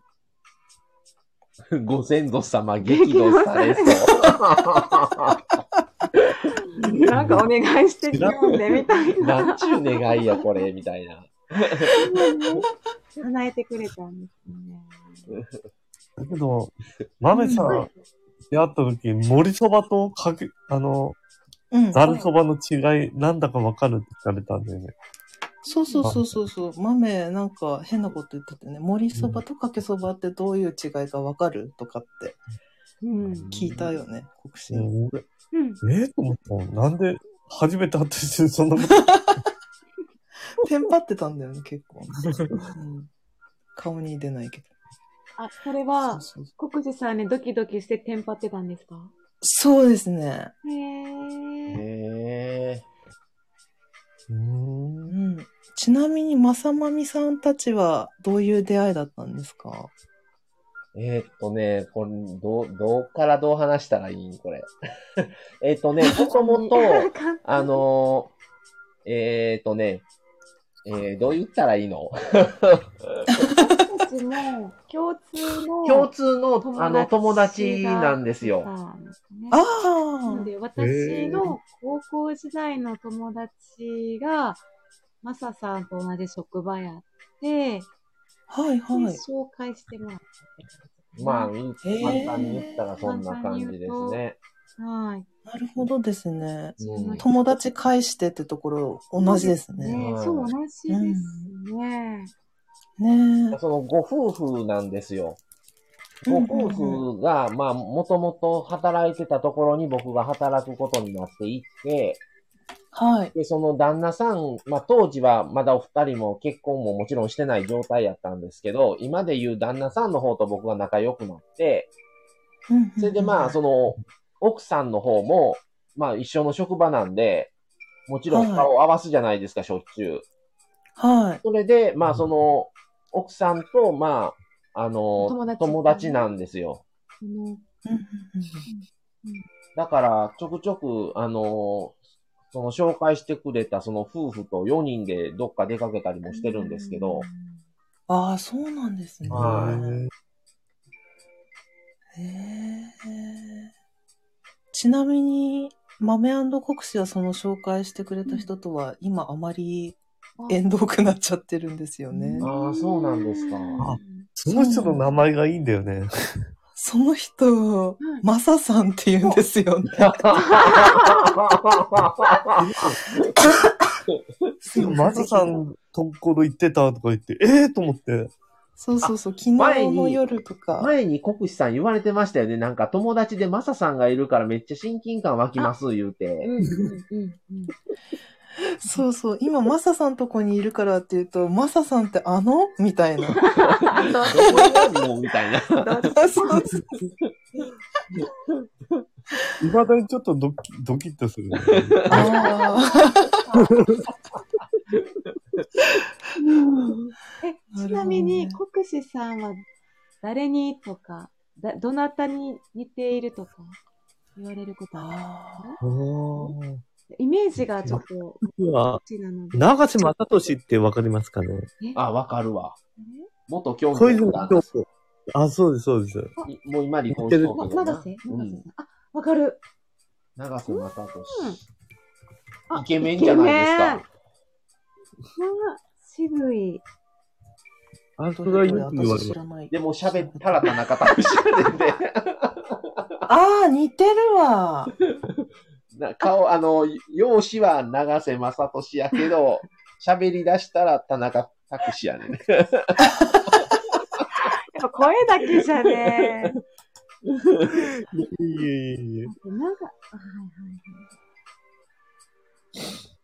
ご先祖様激怒されそう。[LAUGHS] なんかお願いしてきよんでみたいな。[LAUGHS] なんちゅう願いや、これ、みたいな。[LAUGHS] 叶えてくれたんですね。だけど、豆さん、出会った時、森そばとかけ、あの、うん。ざるそばの違い、なんだかわかるって聞かれたんだよね。そうそうそうそうそう。豆、なんか変なこと言っててね、森そばとかけそばってどういう違いがわかるとかってうん。聞いたよね、国士。えー、と思ったなんで、初めて会った人にそんなこと、[LAUGHS] [LAUGHS] テンパってたんだよね、結構。うん、顔に出ないけど。あ、それそは国士さんにドキドキしてテンパってたんですか？そうですね。へー。へえ。うーんうん。ちなみに、まさまみさんたちはどういう出会いだったんですか？えーっとね、これ、どう、どうからどう話したらいいんこれ。[LAUGHS] えーっとね、もともと、[LAUGHS] あのー、えーっとね、えー、どう言ったらいいの？私たちも共通の共通の、あの、友達なんですよ。あなあので、私の高校時代の友達が、マサさんと同じ職場やって、はいはい。で紹介してもらったって感じですねまあ、ー簡単に言ったらそんな感じですね。はい。なるほどですね。うん友達返してってところ同じですね。ねそう、同じですね。ねえ。そのご夫婦なんですよ。ご夫婦が、まあ、もともと働いてたところに僕が働くことになっていって、はい。で、その旦那さん、まあ当時はまだお二人も結婚ももちろんしてない状態やったんですけど、今で言う旦那さんの方と僕が仲良くなって、それでまあ、その、奥さんの方も、まあ一緒の職場なんで、もちろん顔を合わすじゃないですか、しょっちゅう。はい。それで、まあその、奥さんと、まあ、あの、友達友達なんですよ。うんだから、ちょくちょく、あの、その紹介してくれたその夫婦と4人でどっか出かけたりもしてるんですけど、ああ、そうなんですね。はいへえ。ちなみに、豆国士はその紹介してくれた人とは、今あまり縁遠くなっちゃってるんですよね。ああ、そうなんですか。あその人の名前がいいんだよね。その人、マサさんって言うんですよね。[LAUGHS] [LAUGHS] マサさんところ行ってたとか言って、ええー、と思って。そうそうそう、昨日の夜とか。前に国士さん言われてましたよね。なんか友達でマサさんがいるからめっちゃ親近感湧きます、言うて。うんうんうんうんそうそう、今マサさんとこにいるからって言うと、マサさんってあの？みたいな。どこにの？みたいな。そうそう [LAUGHS] いまだにちょっとドキドキッとする、ね。あえ、[LAUGHS] ちなみに、国士さんは誰にとか、だどなたに似ているとか言われることああ。る？おーイメージがちょっと、僕は。長瀬正俊ってわかりますかね？え？あ、わかるわ。元京小泉京子。あ、そうです、そうです。もう今離婚してる？長瀬？うん長瀬さん。あ、わかる。長瀬正俊。あイケメンじゃないですか。な渋い。あ、それはよく言われます私知。らない。でも喋ったら田中拓司やねんで。ああ、似てるわ。な顔、あの、容姿は長瀬正俊やけど、喋り出したら田中拓司やねん。やっぱ声だけじゃね。いえいえいえ。なんか、は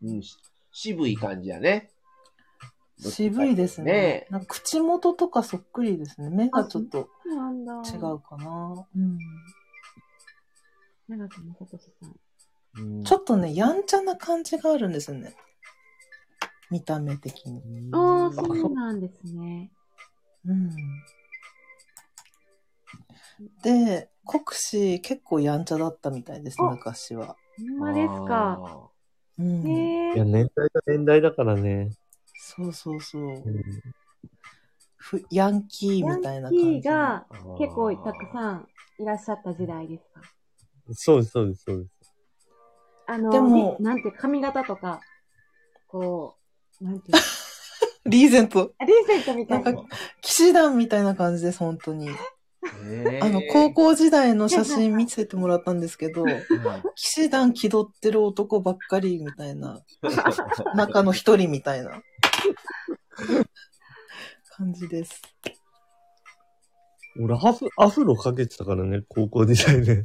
いうん、し渋い感じやね。渋いですね。ねなんか口元とかそっくりですね。目がちょっと。違う。かな。うん。ちょっとね、やんちゃな感じがあるんですよね。見た目的に。ああ、そうなんですね。うん。で、国士結構やんちゃだったみたいです、あ昔は。ほんまですか。あうん。いや、年代が年代だからね。そうそうそう。うんふヤンキーみたいな感じの。ヤンキーがー結構たくさんいらっしゃった時代ですか？そうです、そうです、そうです。あの、でもりなんて髪型とか、こう、なんていうの？[LAUGHS] リーゼント。あリーゼントみたいな。なん騎士団みたいな感じです、本当に。あの、高校時代の写真見せてもらったんですけど、うん騎士団気取ってる男ばっかりみたいな、[LAUGHS] 中の一人みたいな感じです。俺、アフアフロかけてたからね、高校時代で。え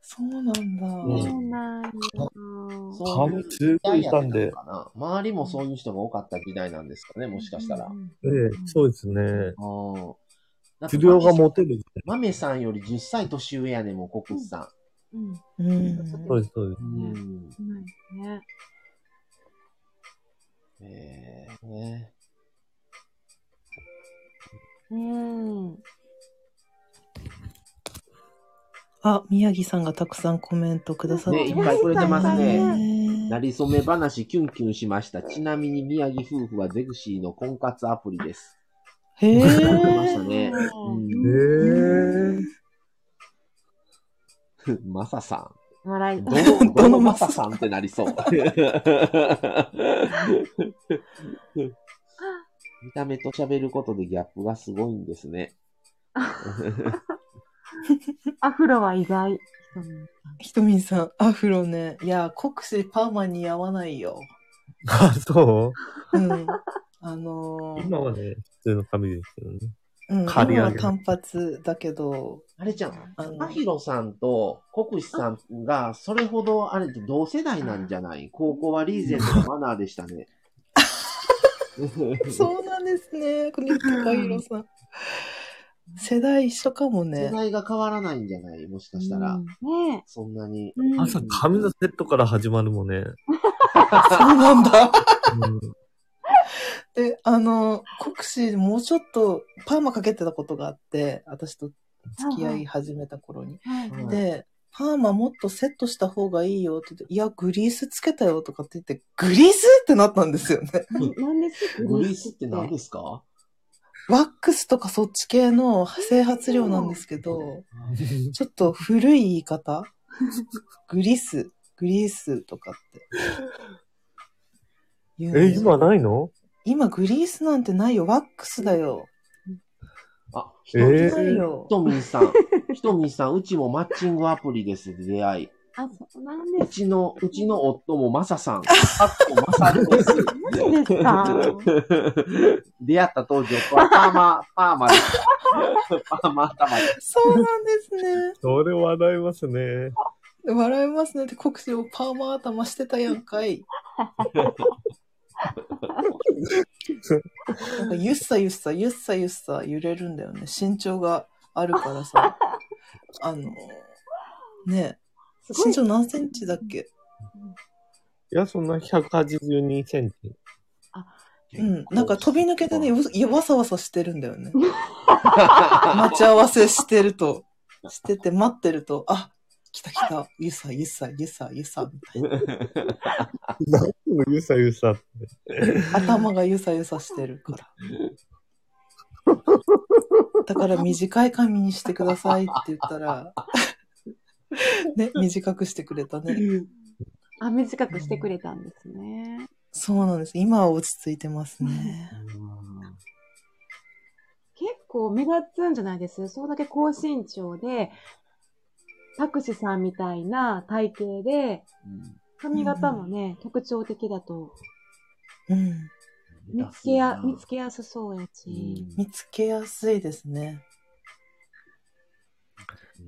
そうなんだ。ー、そううんなんや。そういう髪すごいいたんで。かな周りもそういう人が多かった時代なんですかね、もしかしたら。うんうんええ、そうですね。うん不良がモテる時代。豆さんより10歳年上やねん、もう、国士さうん。うん。そうです、そうです。ん。うん。ね。えーねうん。あ、宮城さんがたくさんコメントくださってねいっぱいくれてますねねなりそめ話キュンキュンしました。ちなみに宮城夫婦はゼグシーの婚活アプリです。へえ。ましたね。へえ。うん。マサさん。笑い。どの、どのマサさんってなりそう。[LAUGHS] 見た目と喋ることでギャップがすごいんですね。[LAUGHS] アフロは意外。ひとみんさん、アフロね。いや、国士パーマに合わないよ。あ、そうん。あうのー今はね、普通の髪ですけどね。うん、刈り上げ今は単発だけど、あれちゃん、あのアヒロさんと国士さんがそれほどあれって同世代なんじゃない？高校はリーゼントのマナーでしたね。[LAUGHS] そうなんですね。国士高弘さん。世代一緒かも世ね。代が変わらないんじゃない？もしかしたら。うんねそんなに。朝髪のセットから始まるもんね。[LAUGHS] そうなんだ。うんで、あの、国士もうちょっとパーマかけてたことがあって、私と付き合い始めた頃に。はいうんで、パーマもっとセットした方がいいよって言って、いや、グリースつけたよとかって言って、グリースってなったんですよね。な [LAUGHS] んですグリースって何ですか？ワックスとかそっち系の整髪料なんですけど、ちょっと古い言い方？[LAUGHS] グリス、グリースとかってえ。今ないの？今グリースなんてないよ。ワックスだよ。あ、ひえとみーないよひ。とみんさん。ひとみん [LAUGHS] さん、うちもマッチングアプリです、出会い。あ、そうなんうです。ちの、うちの夫もマサさん。かっこマサルです。何ですか出会った当時、夫はパーマ、パーマです。パーマ頭で。そうなんですね。それ笑いますね。笑いますねって国士をパーマ頭してたやんかい。[LAUGHS] なんかゆっさゆっさ、ゆっさゆっさ揺れるんだよね。身長があるからさ。あの、ね身長何センチだっけ？いや、そんな182センチ。うん。なんか飛び抜けてね、わさわさしてるんだよね。待ち合わせしてると、してて待ってると、あ、来た来た、ゆっさゆっさゆっさゆっさみたいな。[LAUGHS] 何のゆさゆさって。頭がゆさゆさしてるから。だから短い髪にしてくださいって言ったら、ね、短くしてくれたね。あ、短くしてくれたんですね。そうなんです。今は落ち着いてますね。結構目立つんじゃないですそれだけ高身長で、タクシさんみたいな体型で、髪型もね、特徴的だと、うん。見つけや、見つけけやすそうやし。見つけやすいですね。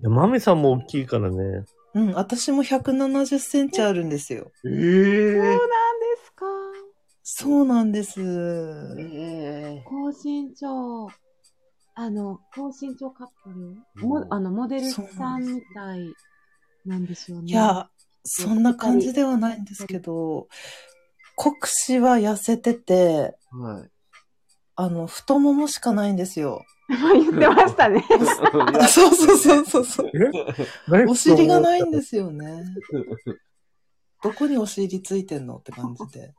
いや、マメさんも大きいからね。うん、私も170センチあるんですよ。えそうなんー、ですか。そうなんです。え高身長、あの、高身長カップル、もあの、モデルさんみたいなんですよね。いや、そんな感じではないんですけど、国士は痩せてて、ー、はい。あの、太ももしかないんですよ。言ってましたね。あ [LAUGHS] そうそうそうそうそう。え？お尻がないんですよね。どこにお尻ついてんのって感じで。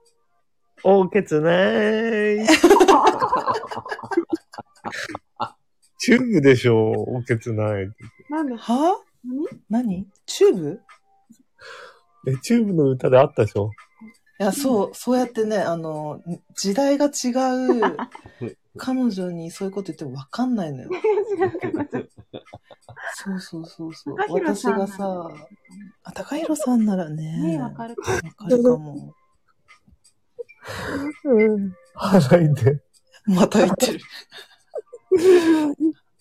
おけつない。チューブでしょ、おけつない。なんで、は？何？何？チューブ？え、チューブの歌であったでしょ？いや、そう、そうやってね、あの、時代が違う [LAUGHS] 彼女にそういうこと言ってもわかんないのよ。[LAUGHS] そうそうそうそう。高弘私さがさ、あ、高弘さんならね。ねわかるか。わかるかも。うん。払いで。また言ってる。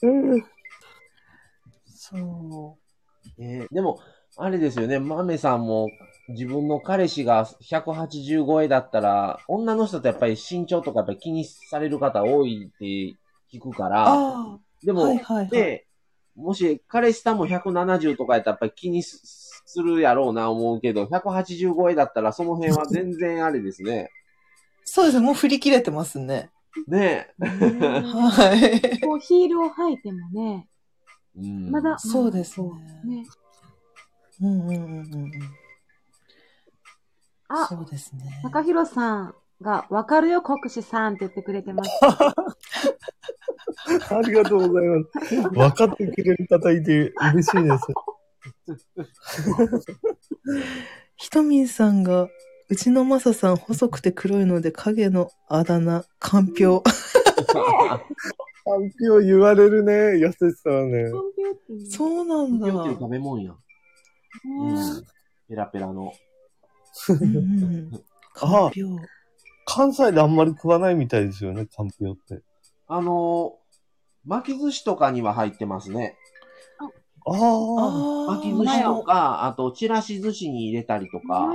うん。そえーでも、あれですよね、マメさんも自分の彼氏が180超えだったら、女の人とやっぱり身長とかやっぱり気にされる方多いって聞くかう。ら、ああ、でも、はいはいはい。で、もし彼氏さんも170とかやったらやっぱり気にすするやろうな思うけど、180超えだったらその辺は全然あれですね。そうですね、もう振り切れてますね。ねえ。はい。こうヒールを履いてもね、うんまだ、そうですねね。うんうんうんうんうん。あ、そうですね。中広さんが、わかるよ、国士さんって言ってくれてます。[LAUGHS] ありがとうございます。分かってくれる方いて嬉しいです。[LAUGHS] ひとみんさんが、うちのマサさん細くて黒いので影のあだ名、かんぴょう。反響言われるね、優しさはね。そうなんだ。よっていう食べ物やうん。ペラペラの。うんうんかんぴょう。関西であんまり食わないみたいですよね、かんぴょうって。あのー、巻き寿司とかには入ってますね。ああ。あ巻き寿司とか、あと、ちらし寿司に入れたりとか。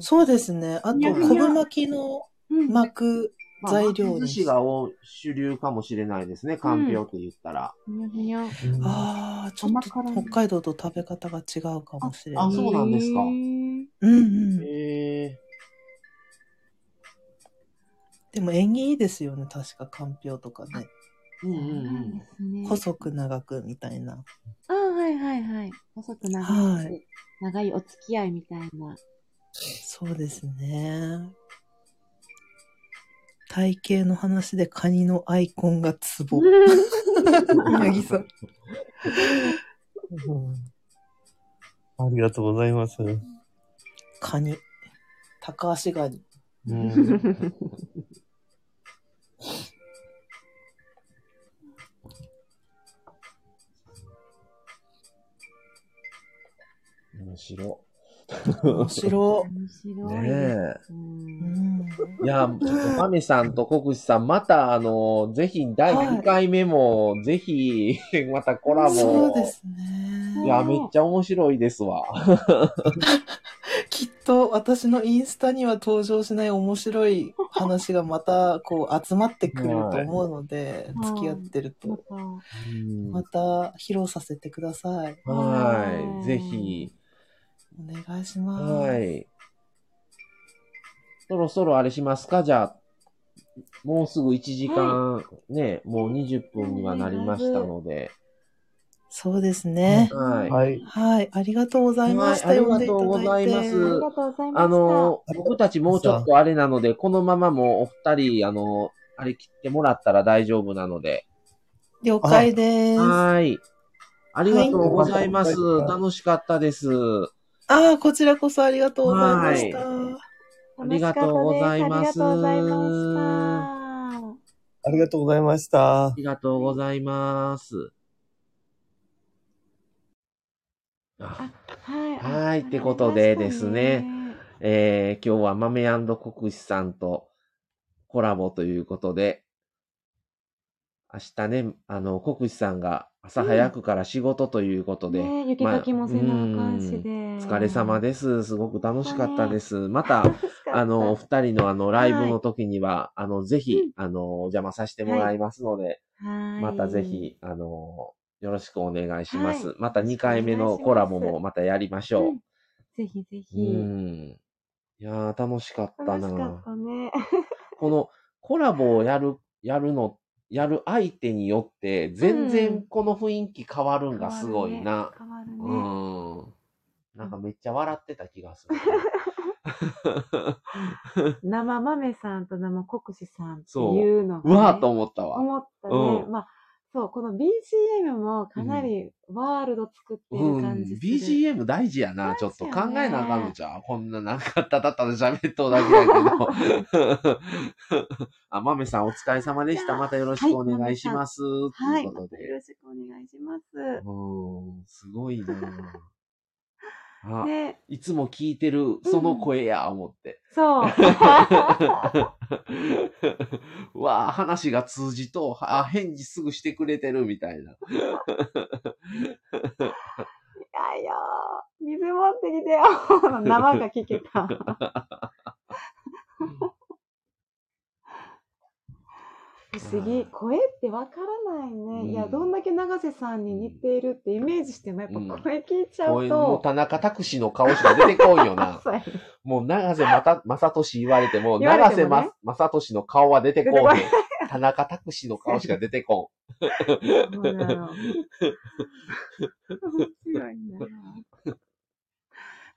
そうですね。あと、昆布巻きのうん。巻くまあ材料です。巻き寿司がお主流かもしれないですね。かんぴょうって言ったら。ああ、ちょっと北海道と食べ方が違うかもしれない。あそうなんですかうんうん。でも縁起いいですよね。確か、かんぴょうとかね。うんうんうん。細く長くみたいな。あはいはいはい。細く長い、はい長いお付き合いみたいな。そうですね。体型の話でカニのアイコンがツボ。[LAUGHS] 宮城さん。ありがとうございます。カニ。高足ガニ。うん [LAUGHS] 面白面白面白い。い。ねえ。いや、ちょっとマメさんと国士さん、また、あの、ぜひ、第はい2回目も、ぜひ、[LAUGHS] またコラボ。そうですね。いや、めっちゃ面白いですわ。[LAUGHS] きっと私のインスタには登場しない面白い話がまたこう集まってくると思うので、はい付き合ってると。また披露させてください。はい。ぜひ。お願いします。はい。そろそろあれしますか？じゃあ、もうすぐ1時間、ね、もう20分にはなりましたので。そうですね。はい。はい。はい。ありがとうございました。ありがとうございますありがとうございました。あの、僕たちもうちょっとあれなので、このままもうお二人、あの、あれ切ってもらったら大丈夫なので。了解です。あはい。ありがとうございます。はい楽しかったです。あー、こちらこそありがとうございました。ありがとうございますありがとうございました。ありがとうございましたあ。りがとうございます。あはい。はいってことでですね。えー今日は豆国士さんとコラボということで、明日ね、あの、国士さんが朝早くから仕事ということで、ね雪かきもせなあかんしまあで。うんお疲れ様です。すごく楽しかったです。ま [LAUGHS] た。あの、お二人のあの、ライブの時には、あの、ぜひうん、あの、お邪魔させてもらいますので、はい、またぜひ、あの、よろしくお願いします。はいまた2回目のコラボもまたやりましょう。うんぜひぜうひ。ん。いやー、楽しかったな楽しかったね。[LAUGHS] このコラボをやる、やるの、やる相手によって、全う然んこの雰囲気変わるんがすごいな。変わるね。う変わるねん。なんかめっちゃ笑ってた気がする。[LAUGHS] 生豆さんと生国士さんってそういうのが、うね、わーと思ったわ。思ったね。うんまあ、そう、この BGM もかなりワールド作ってうんる感じする。BGM 大事やな、ちょっと考えなあかんのじゃう？こんななんかただただ喋っとうだけだけど。[LAUGHS] あ、まめさんお疲れ様でした。またよろしくお願いします。はい。ということで。またよろしくお願いします。うん、すごいなあ、で、いつも聞いてるその声や、思って。そう。う [LAUGHS] わあ、話が通じと、あ、返事すぐしてくれてるみたいな。いやいや、水持ってきてよ。[LAUGHS] 生が聞けた。[LAUGHS] 不思議。声ってわからないね。いや、うんどんだけ永瀬さんに似ているってイメージしても、やっぱうん声聞いちゃう声のと。田中拓司の顔しか出てこんよな。[LAUGHS] もう長瀬また正俊言われても、[LAUGHS] 言われ長瀬ま正俊の顔は出てこんねん。田中拓司の顔しか出てこそうなの。[LAUGHS] 面白いな。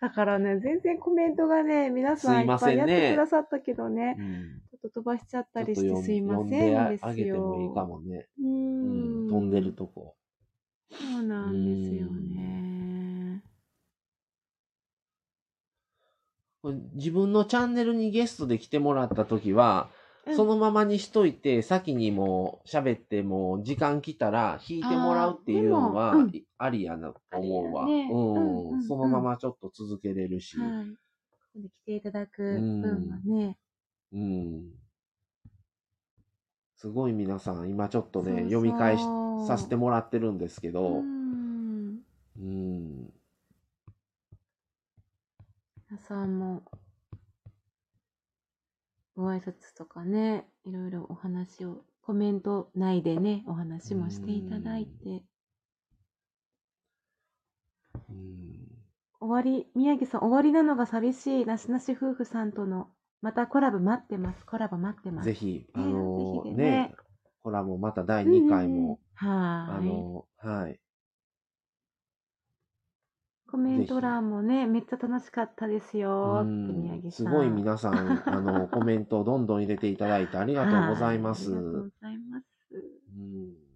だからね、全然コメントがね、皆さんすいいっぱいやってくださったけどね、ん。うんと飛ばしちゃったりしてすいませんですでああげてよ。もいいかもね。飛んでるとこ。そうなんですよね。自分のチャンネルにゲストで来てもらった時は、うんそのままにしといて、先にもう喋っても、時間来たら弾いてもらうっていうのはありやなと思うわ。そのままちょっと続けれるし。はい。来ていただくうん分はね、うん。すごい皆さん、今ちょっとね、そうそう読み返しさせてもらってるんですけうど、ん。うん。皆さんも、ご挨拶とかね、いろいろお話を、コメント内でね、お話もしていただいて、うん終わり、宮城さん、終わりなのが寂しい、なしなし夫婦さんとの、またコラボ待ってます、コラボ待ってます。ぜひ、あねのぜひねね、コラボまた第2回も、うん。はーい。あの、はい。コメント欄もね、めっちゃ楽しかったですよ。すごい皆さん、[LAUGHS] あの、コメントをどんどん入れていただいてありがとうございます。はいありがとうございます。うん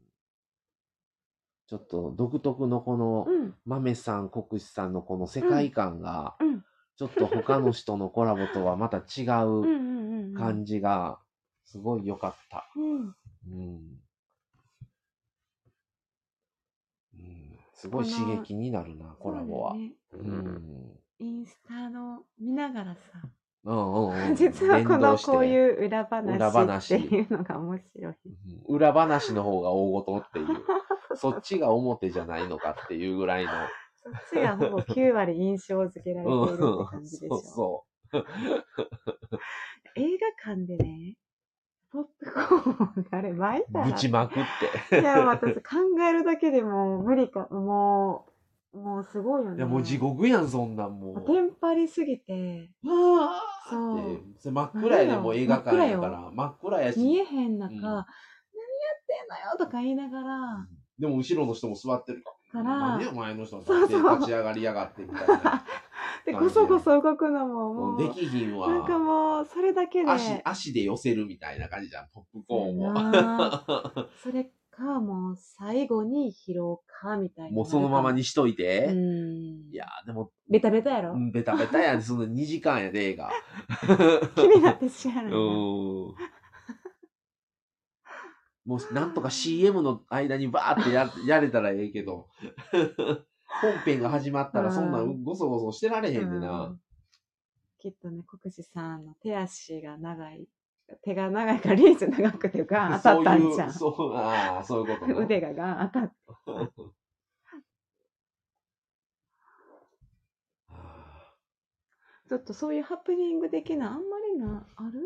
ちょっと独特のこの、うん。豆さん、国士さんのこの世界観が、うん。ちょっと他の人のコラボとはまた違う。感じが、すごい良かった。うん。うん。うん、すごい刺激になるな、コラボは。そうだよねうん。インスタの見ながらさ、うんうんうん。[LAUGHS] 実はこのこういう裏裏話話っていうのが面白い。うん裏話の方が大事っていう。[LAUGHS] そっちが表じゃないのかっていうぐらいの。そっちがほぼ9割印象付けられているってうん感じでしょ。そうそう。映画館でね、ポップコーンがあれ巻いたら。ぶちまくって。いや、私考えるだけでもう無理か、もう、もうすごいよね。いや、もう地獄やん、そんなんもう。テンパりすぎて、あーそうそれ真っ暗やで、もう映画館やから。真っ暗やし。見えへん中、うん何やってんのよとか言いながら、でも後ろの人も座ってるからなんでお前の人立ってそうそう立ち上がりやがってみたいな。[LAUGHS] で、感じこそこそ動くのももう、できひんわ。なんかもう、それだけで、足、足で寄せるみたいな感じじゃん、ポップコーンを。な [LAUGHS] それか、もう最後に拾うか、みたいな。もうそのままにしといて。うん。いやーでも、ベタベタやろ、うんベタベタやで、その2時間やで、映画。[LAUGHS] 気になってしまううな。ん。もう、なんとか CM の間にバーってややれたらええけど、[LAUGHS] 本編が始まったらそんなうんごそごそしてられへんでう。なんきっとね、国士さんの手足が長い、手が長いからリーズ長くてガン当たったんじゃん。そういう、そう、ああ、そういうことね。腕がガン当たって。[LAUGHS] あちょっとそういうハプニング的な、あんまりな、ある？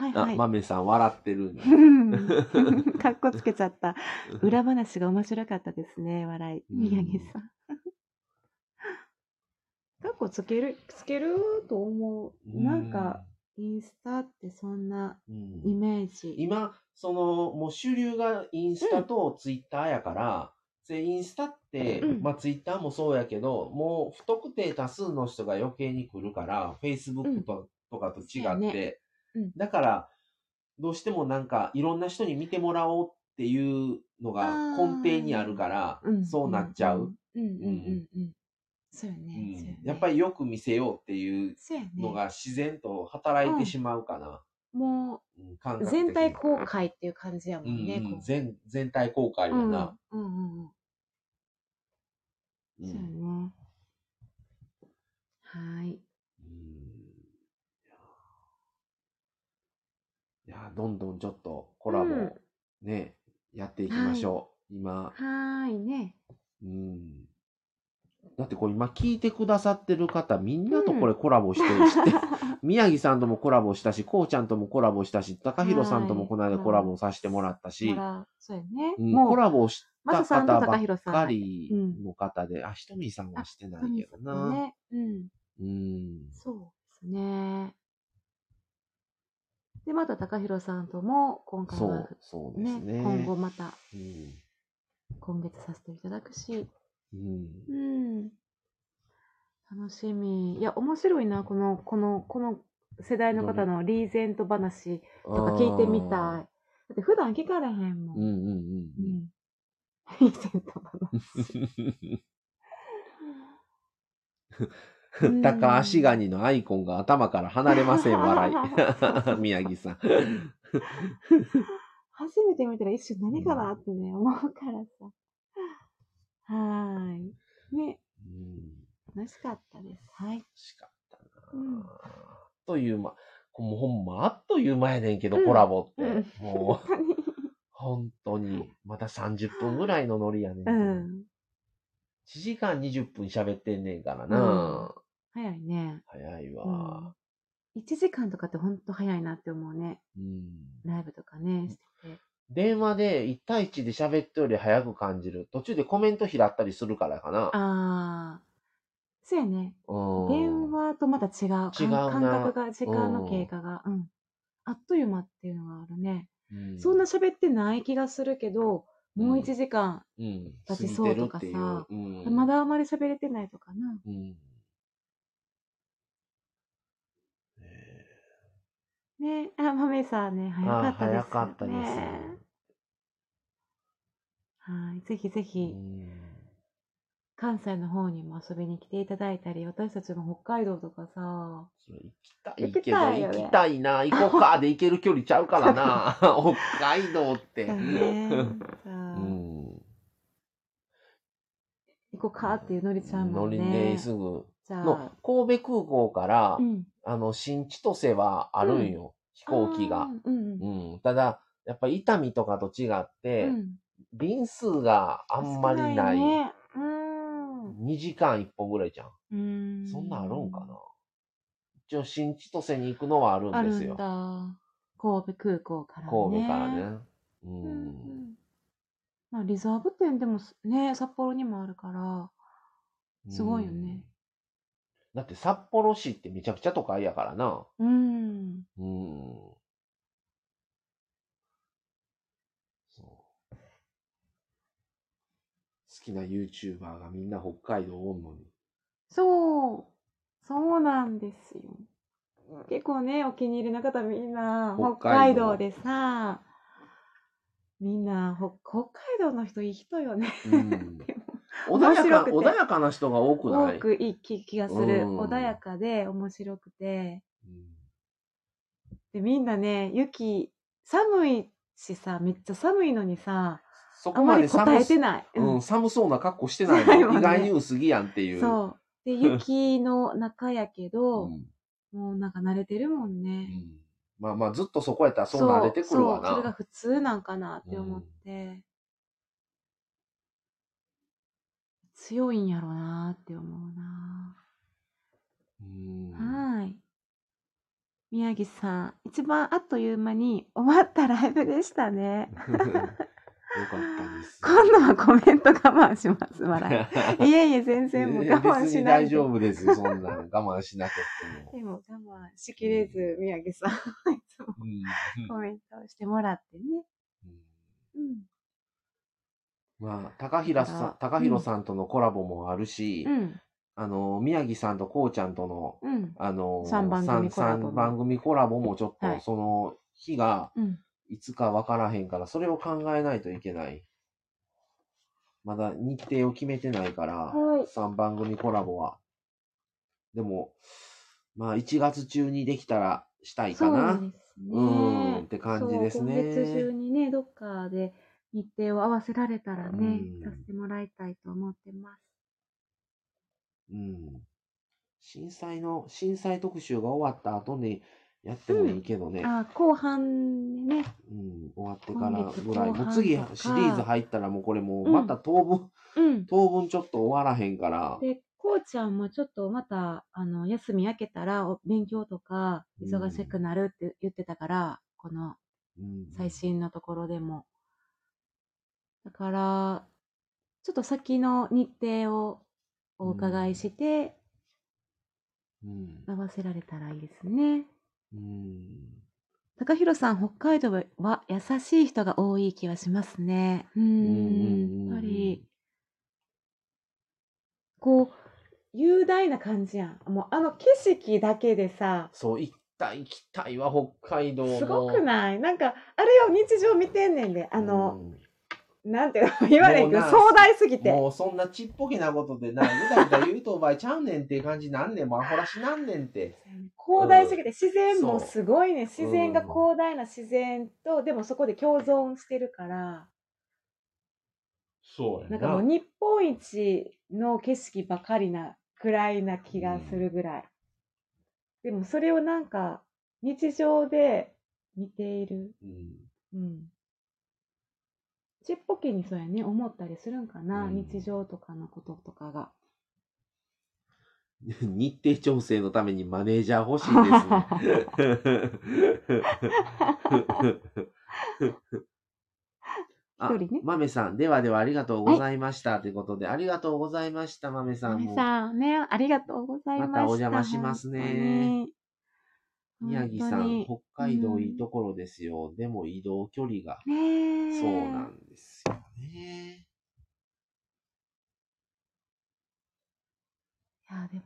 はいーあ、はい。まめさん笑ってるんだ。う [LAUGHS] んかっこつけちゃった。裏話が面白かったですね、笑い。うん宮城さん。[LAUGHS] かっこつける、つけると思う。なんか、インスタってそんなうん、イメージ。今、その、もう主流がインスタとツイッターやから、でインスタって、うんまあツイッターもそうやけど、もう不特定多数の人が余計に来るから、Facebook と,、とかと違そうやって、ねうんだから、どうしてもなんかいろんな人に見てもらおうっていうのが根底にあるから、んそうなっちゃう。。うんうんうんうんうん。そうようね。やっぱりよく見せようっていう。のが自然と働いてしまうかな。もう全体公開っていう感じやもんね。うんうんこう全全体公開やな。うんうんうんそうんやね。はい。うんいや、どんどんちょっとコラボうんね、やっていきましょう。今、はーいね。うん。だってこれ今聞いてくださってる方、みんなとこれコラボしてるしって、[LAUGHS] 宮城さんともコラボしたし、こうちゃんともコラボしたし、高弘さんともこの間コラボさせてもらったし、そうやね。コラボした方ばっ。かりの方で、あ、ひとみさんはしてないけどな。ね。うん。うん。そうですね。で、また高弘さんとも、今回はそう、そうですね、ね。今後また、うん。今月させていただくし、うん。うん。楽しみ。いや、面白いな、この、この、この世代の方のリーゼント話とか聞いてみたい。だって普段聞かれへんもん。うんうんうんうん。[LAUGHS] リーゼント話。[LAUGHS] うん。[LAUGHS] 高足ガニのアイコンが頭から離れません、[LAUGHS] 笑い。[LAUGHS] 宮城さん。初めて見たら一瞬何かなってね、思うからさ。はーい。ね、うん。楽しかったです。はい。楽しかったな、うんというま、もうほんまあっという間やねんけど、うんコラボって。うんもう、本当に。まだ30分ぐらいのノリやねん。うん。1時間20分喋ってんねんからな。早いね。早いうんわ。。1時間とかってほんと早いなって思うね。うん。ライブとかね、してて。電話で1対1で喋ってより早く感じる。途中でコメント拾ったりするからかな。あー。そうやね。うん。電話とまた違う。感違うな感覚が、時間の経過が。うん。あっという間っていうのがあるね。うんそんな喋ってない気がするけど、もう1時間、うん。経ち過そうとかさまだあまり喋れてないとかな。うん。ねねあ、マメさんね、え早かあったです、ね。早かったです。はい。ぜひぜうひ、ん関西の方にも遊びに来ていただいたり、私たちも北海道とかさ、行きたい行きけど、たいよね行きたいな。行こうかで行ける距離ちゃうからな。[LAUGHS] 北海道って。行こうかっていうのりちゃんも乗りね。ですぐ。のあ、神戸空港から、うん。あの、新千歳はあるんよ。飛行機が。うん。うん。ただ、やっぱり伊丹とかと違って、うん。便数があんまりない。少ね。うん。2時間1本ぐらいじゃん。うん。そんなんあるんかな？一応、新千歳に行くのはあるんんですよ。だ。神戸空港からね。神戸からね。ううんうんん。まあ、リザーブ店でもすね、札幌にもあるから、すごいよねうん。だって札幌市ってめちゃくちゃ都会やからな。うん。うん。そう。好きな YouTuber がみんな北海道おんのに。そう。そうなんですよ。結構ね、お気に入りの方みんな、北北海海道道でさ、みんな、ほ北海道の人いい人よね。うん。[LAUGHS] 穏やか、穏やかな人が多くない？多くいい気気がする。うん穏やかで面白くて。うんで、みんなね、雪、寒いしさ、めっちゃ寒いのにさ、そこまで寒すえてない。うん、寒そうな格好してないない [LAUGHS] もんね意外に薄着やんっていう。そう。で、[LAUGHS] 雪の中やけど、うんもうなんか慣れてるもんうね。んまあまあ、ずっとそこやったらそう慣れてくるわそうそれがな。普通なんかなって思って、強いんやろなって思うな。うんはーい。宮城さん、一番あっという間に終わったライブでしたね。[LAUGHS] よかったです。今度はコメント我慢します、笑い。[LAUGHS] いえいえ、全然もう我慢しないで。丈夫ですよ、そんなの。我慢しなくても。でも我慢しきれず、宮城さん、いつもうんコメントをしてもらってね。まあ、高平さん、高弘さんとのコラボもあるし、うん。あの、宮城さんとこうちゃんとの、うん。あの、三番組コラボも三三番組コラボもちょっと、はいその日がうん。いつかわからへんから、それを考えないといけない。まだ日程を決めてないから、はい3番組コラボは。でも、まあ、1月中にできたらしたいかそうな。ですね。うんって感じですねそう今月中にね、どっかで日程を合わせられたらね、うんさせてもらいたいと思ってます。うん。震災の、震災特集が終わった後に、やってもいいけどね。あ、後半でね。うん、終わってからぐらい。後半もう次シリーズ入ったらもうこれもうまた当分、うん。当分ちょっと終わらへんから。で、こうちゃんもちょっとまた、あの、休み明けたら、お勉強とか、忙しくなるって言ってたから、このうん最新のところでも。だから、ちょっと先の日程をお伺いして、うん。合わせられたらいいですね。うん。高弘さん、北海道は優しい人が多い気はしますね。うーうんうんやっぱり、こう、雄大な感じやん。もうあの景色だけでさ、そう、行った行きたいわ、北海道の。すごくない？なんか、あれよ、日常見てんねんで。あの、うんなんていうの、[LAUGHS] 言われんけど、壮大すぎて。もうそんなちっぽけなことでな、ぐだぐだ言うとお前ちゃうねんっていう感じなんねん、もうアホらしなんねんって。広大すぎて、自然もすごいね。自然が広大な自然と、でもそこで共存してるから、そうやなんかもう日本一の景色ばかりなくらいな気がするぐらい。でもそれをなんか日常で見ている。うん。うん。ちっぽけにそうやね、思ったりするんかな、うん日常とかのこととかが。[LAUGHS] 日程調整のためにマネージャー欲しいですね。[LAUGHS] あ一人ね、豆さん、ではではありがとうございました。ということで、ありがとうございました、豆さん皆も。さんね、ありがとうございました。またお邪魔しますね本当に。宮城さん、北海道いいところですよ。でも移動距離が。そうなんですよね。いや、でも、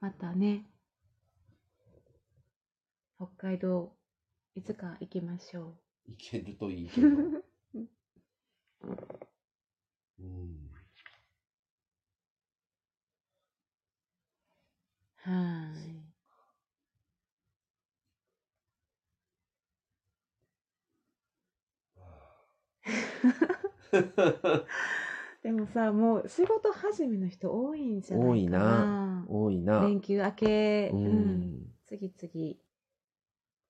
またね、北海道、いつか行きましょ行けるといいけど。[LAUGHS] う。うん。はい。[LAUGHS] でもさ、もう仕事始めの人多いんじゃないかな。多いな。多いな。連休明け、ううん、ん。次々。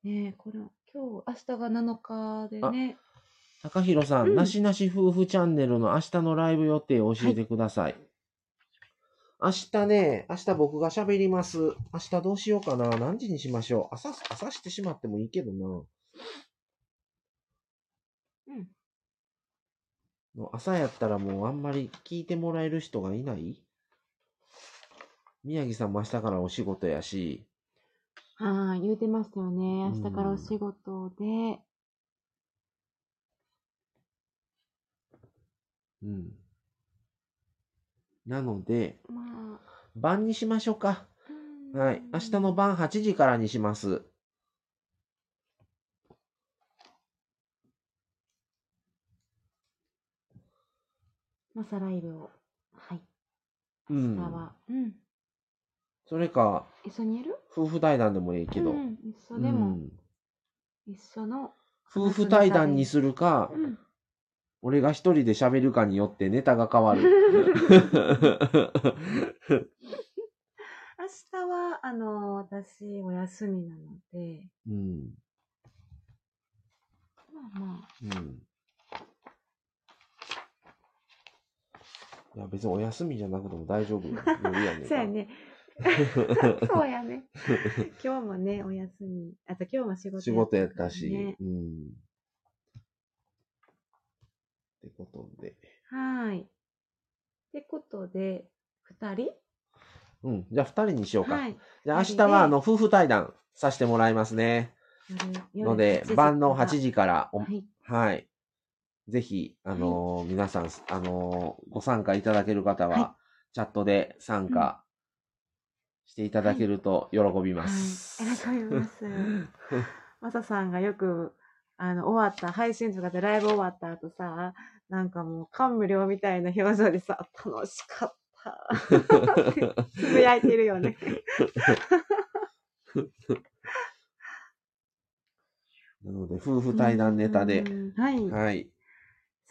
ねえ、これ、今日、明日が7日でね。高弘さん、うんなしなし夫婦チャンネルの明日のライブ予定を教えてください。明日ね、明日僕が喋ります。明日どうしようかな。何時にしましょう。朝、朝してしまってもいいけどな。うん。の朝やったらもうあんまり聞いてもらえる人がいない？宮城さんも明日からお仕事やし、はい、言うてましたよね。うん明日からお仕事で。うん。なので、まあ。晩にしましょうか。うんはい。明日の晩8時からにします。朝ライブを。はい。うん明日は。うん。それか、一緒にやる？夫婦対談でもいいけど。うん、一緒でも、うん一緒の。夫婦対談にするか、うん。俺が一人で喋るかによってネタが変わる。明日は、あの、私、お休みなので、うん。まあまうん。いや、別にお休みじゃなくても大丈夫よ。無理やねんあ。か [LAUGHS] らそうや。ね。[LAUGHS] そうやね。今日もね、お休み。あと今日も仕事仕事やったし。ねうん。ってことで。はい。ってことで、二人？うん。じゃあ二人にしようか。はい。じゃあ明日はあの夫婦対談させてもらいますね。夜ので8時、晩のから8時からお、はい。はい。ぜひ、あのー皆さん、あのーご参加いただける方は、はチャットで参加していただけると喜びます。はい。喜びます。[LAUGHS] マサさんがよく、あの、終わった、配信とかでライブ終わった後さ、なんかもう感無量みたいな表情でさ、楽しかった。つぶやいてるよね。[LAUGHS] なので、夫婦対談ネタでう、んはい。はい。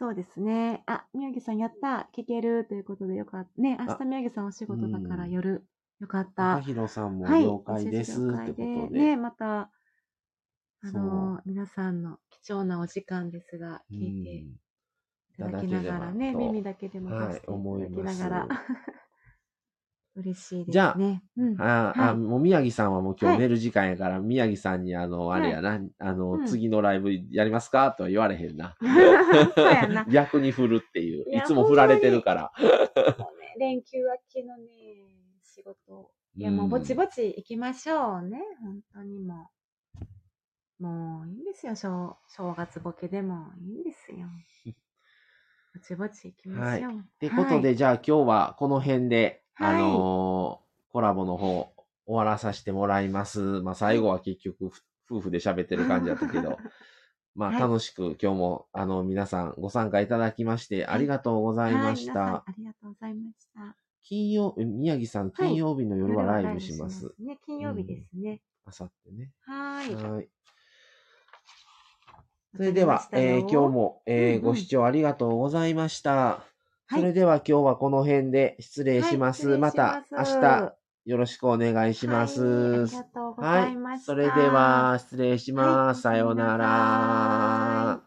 そうですね。あ、宮城さんやった。聞けるということでよかった。ね、明あ日宮城さんお仕事だからうん夜。よかっ高た。弘さんもはい。了解です。教えってことて了解で。ね、また、あの、皆さんの貴重なお時間ですが、うん聞いていいただきながらね、耳だけでもはい出してい思いただきますながら、嬉しいですね。じゃあうん、あ、あ、はいもう宮城さんはもう今はい日寝る時間やから、宮城さんにあの、あれやな、あの、うん次のライブやりますかとは言われへんな。[LAUGHS] な。[LAUGHS] 逆に振るっていう。いつも振られてるから。ね、連休明けのね、仕事。いや、もうぼちぼち行きましょうね。本当にもう。もういいんですよ。正正月ボケでもいいんですよ。[LAUGHS] ぼちぼち行きましょう。ってことで、じゃあ今日はこの辺で、はいあのーコラボの方終わらさせてもらいます。まあ最後は結局、ふ夫婦で喋ってる感じだったけど、[LAUGHS] まあはい楽しく今日もあの皆さんご参加いただきましてありがとうございましはい。ありがとうございました。金曜、え宮城さん金曜日の夜はライブします。ね、金曜日ですね。あさってね。はーい。はい。それでは、えー今日も、えーうんうんご視聴ありがとうございました。はいそれでは今日はこの辺で失礼します。はいまた明失礼します日よろしくお願いします。はいありがとうございました。それでは失礼します。はいさようならい。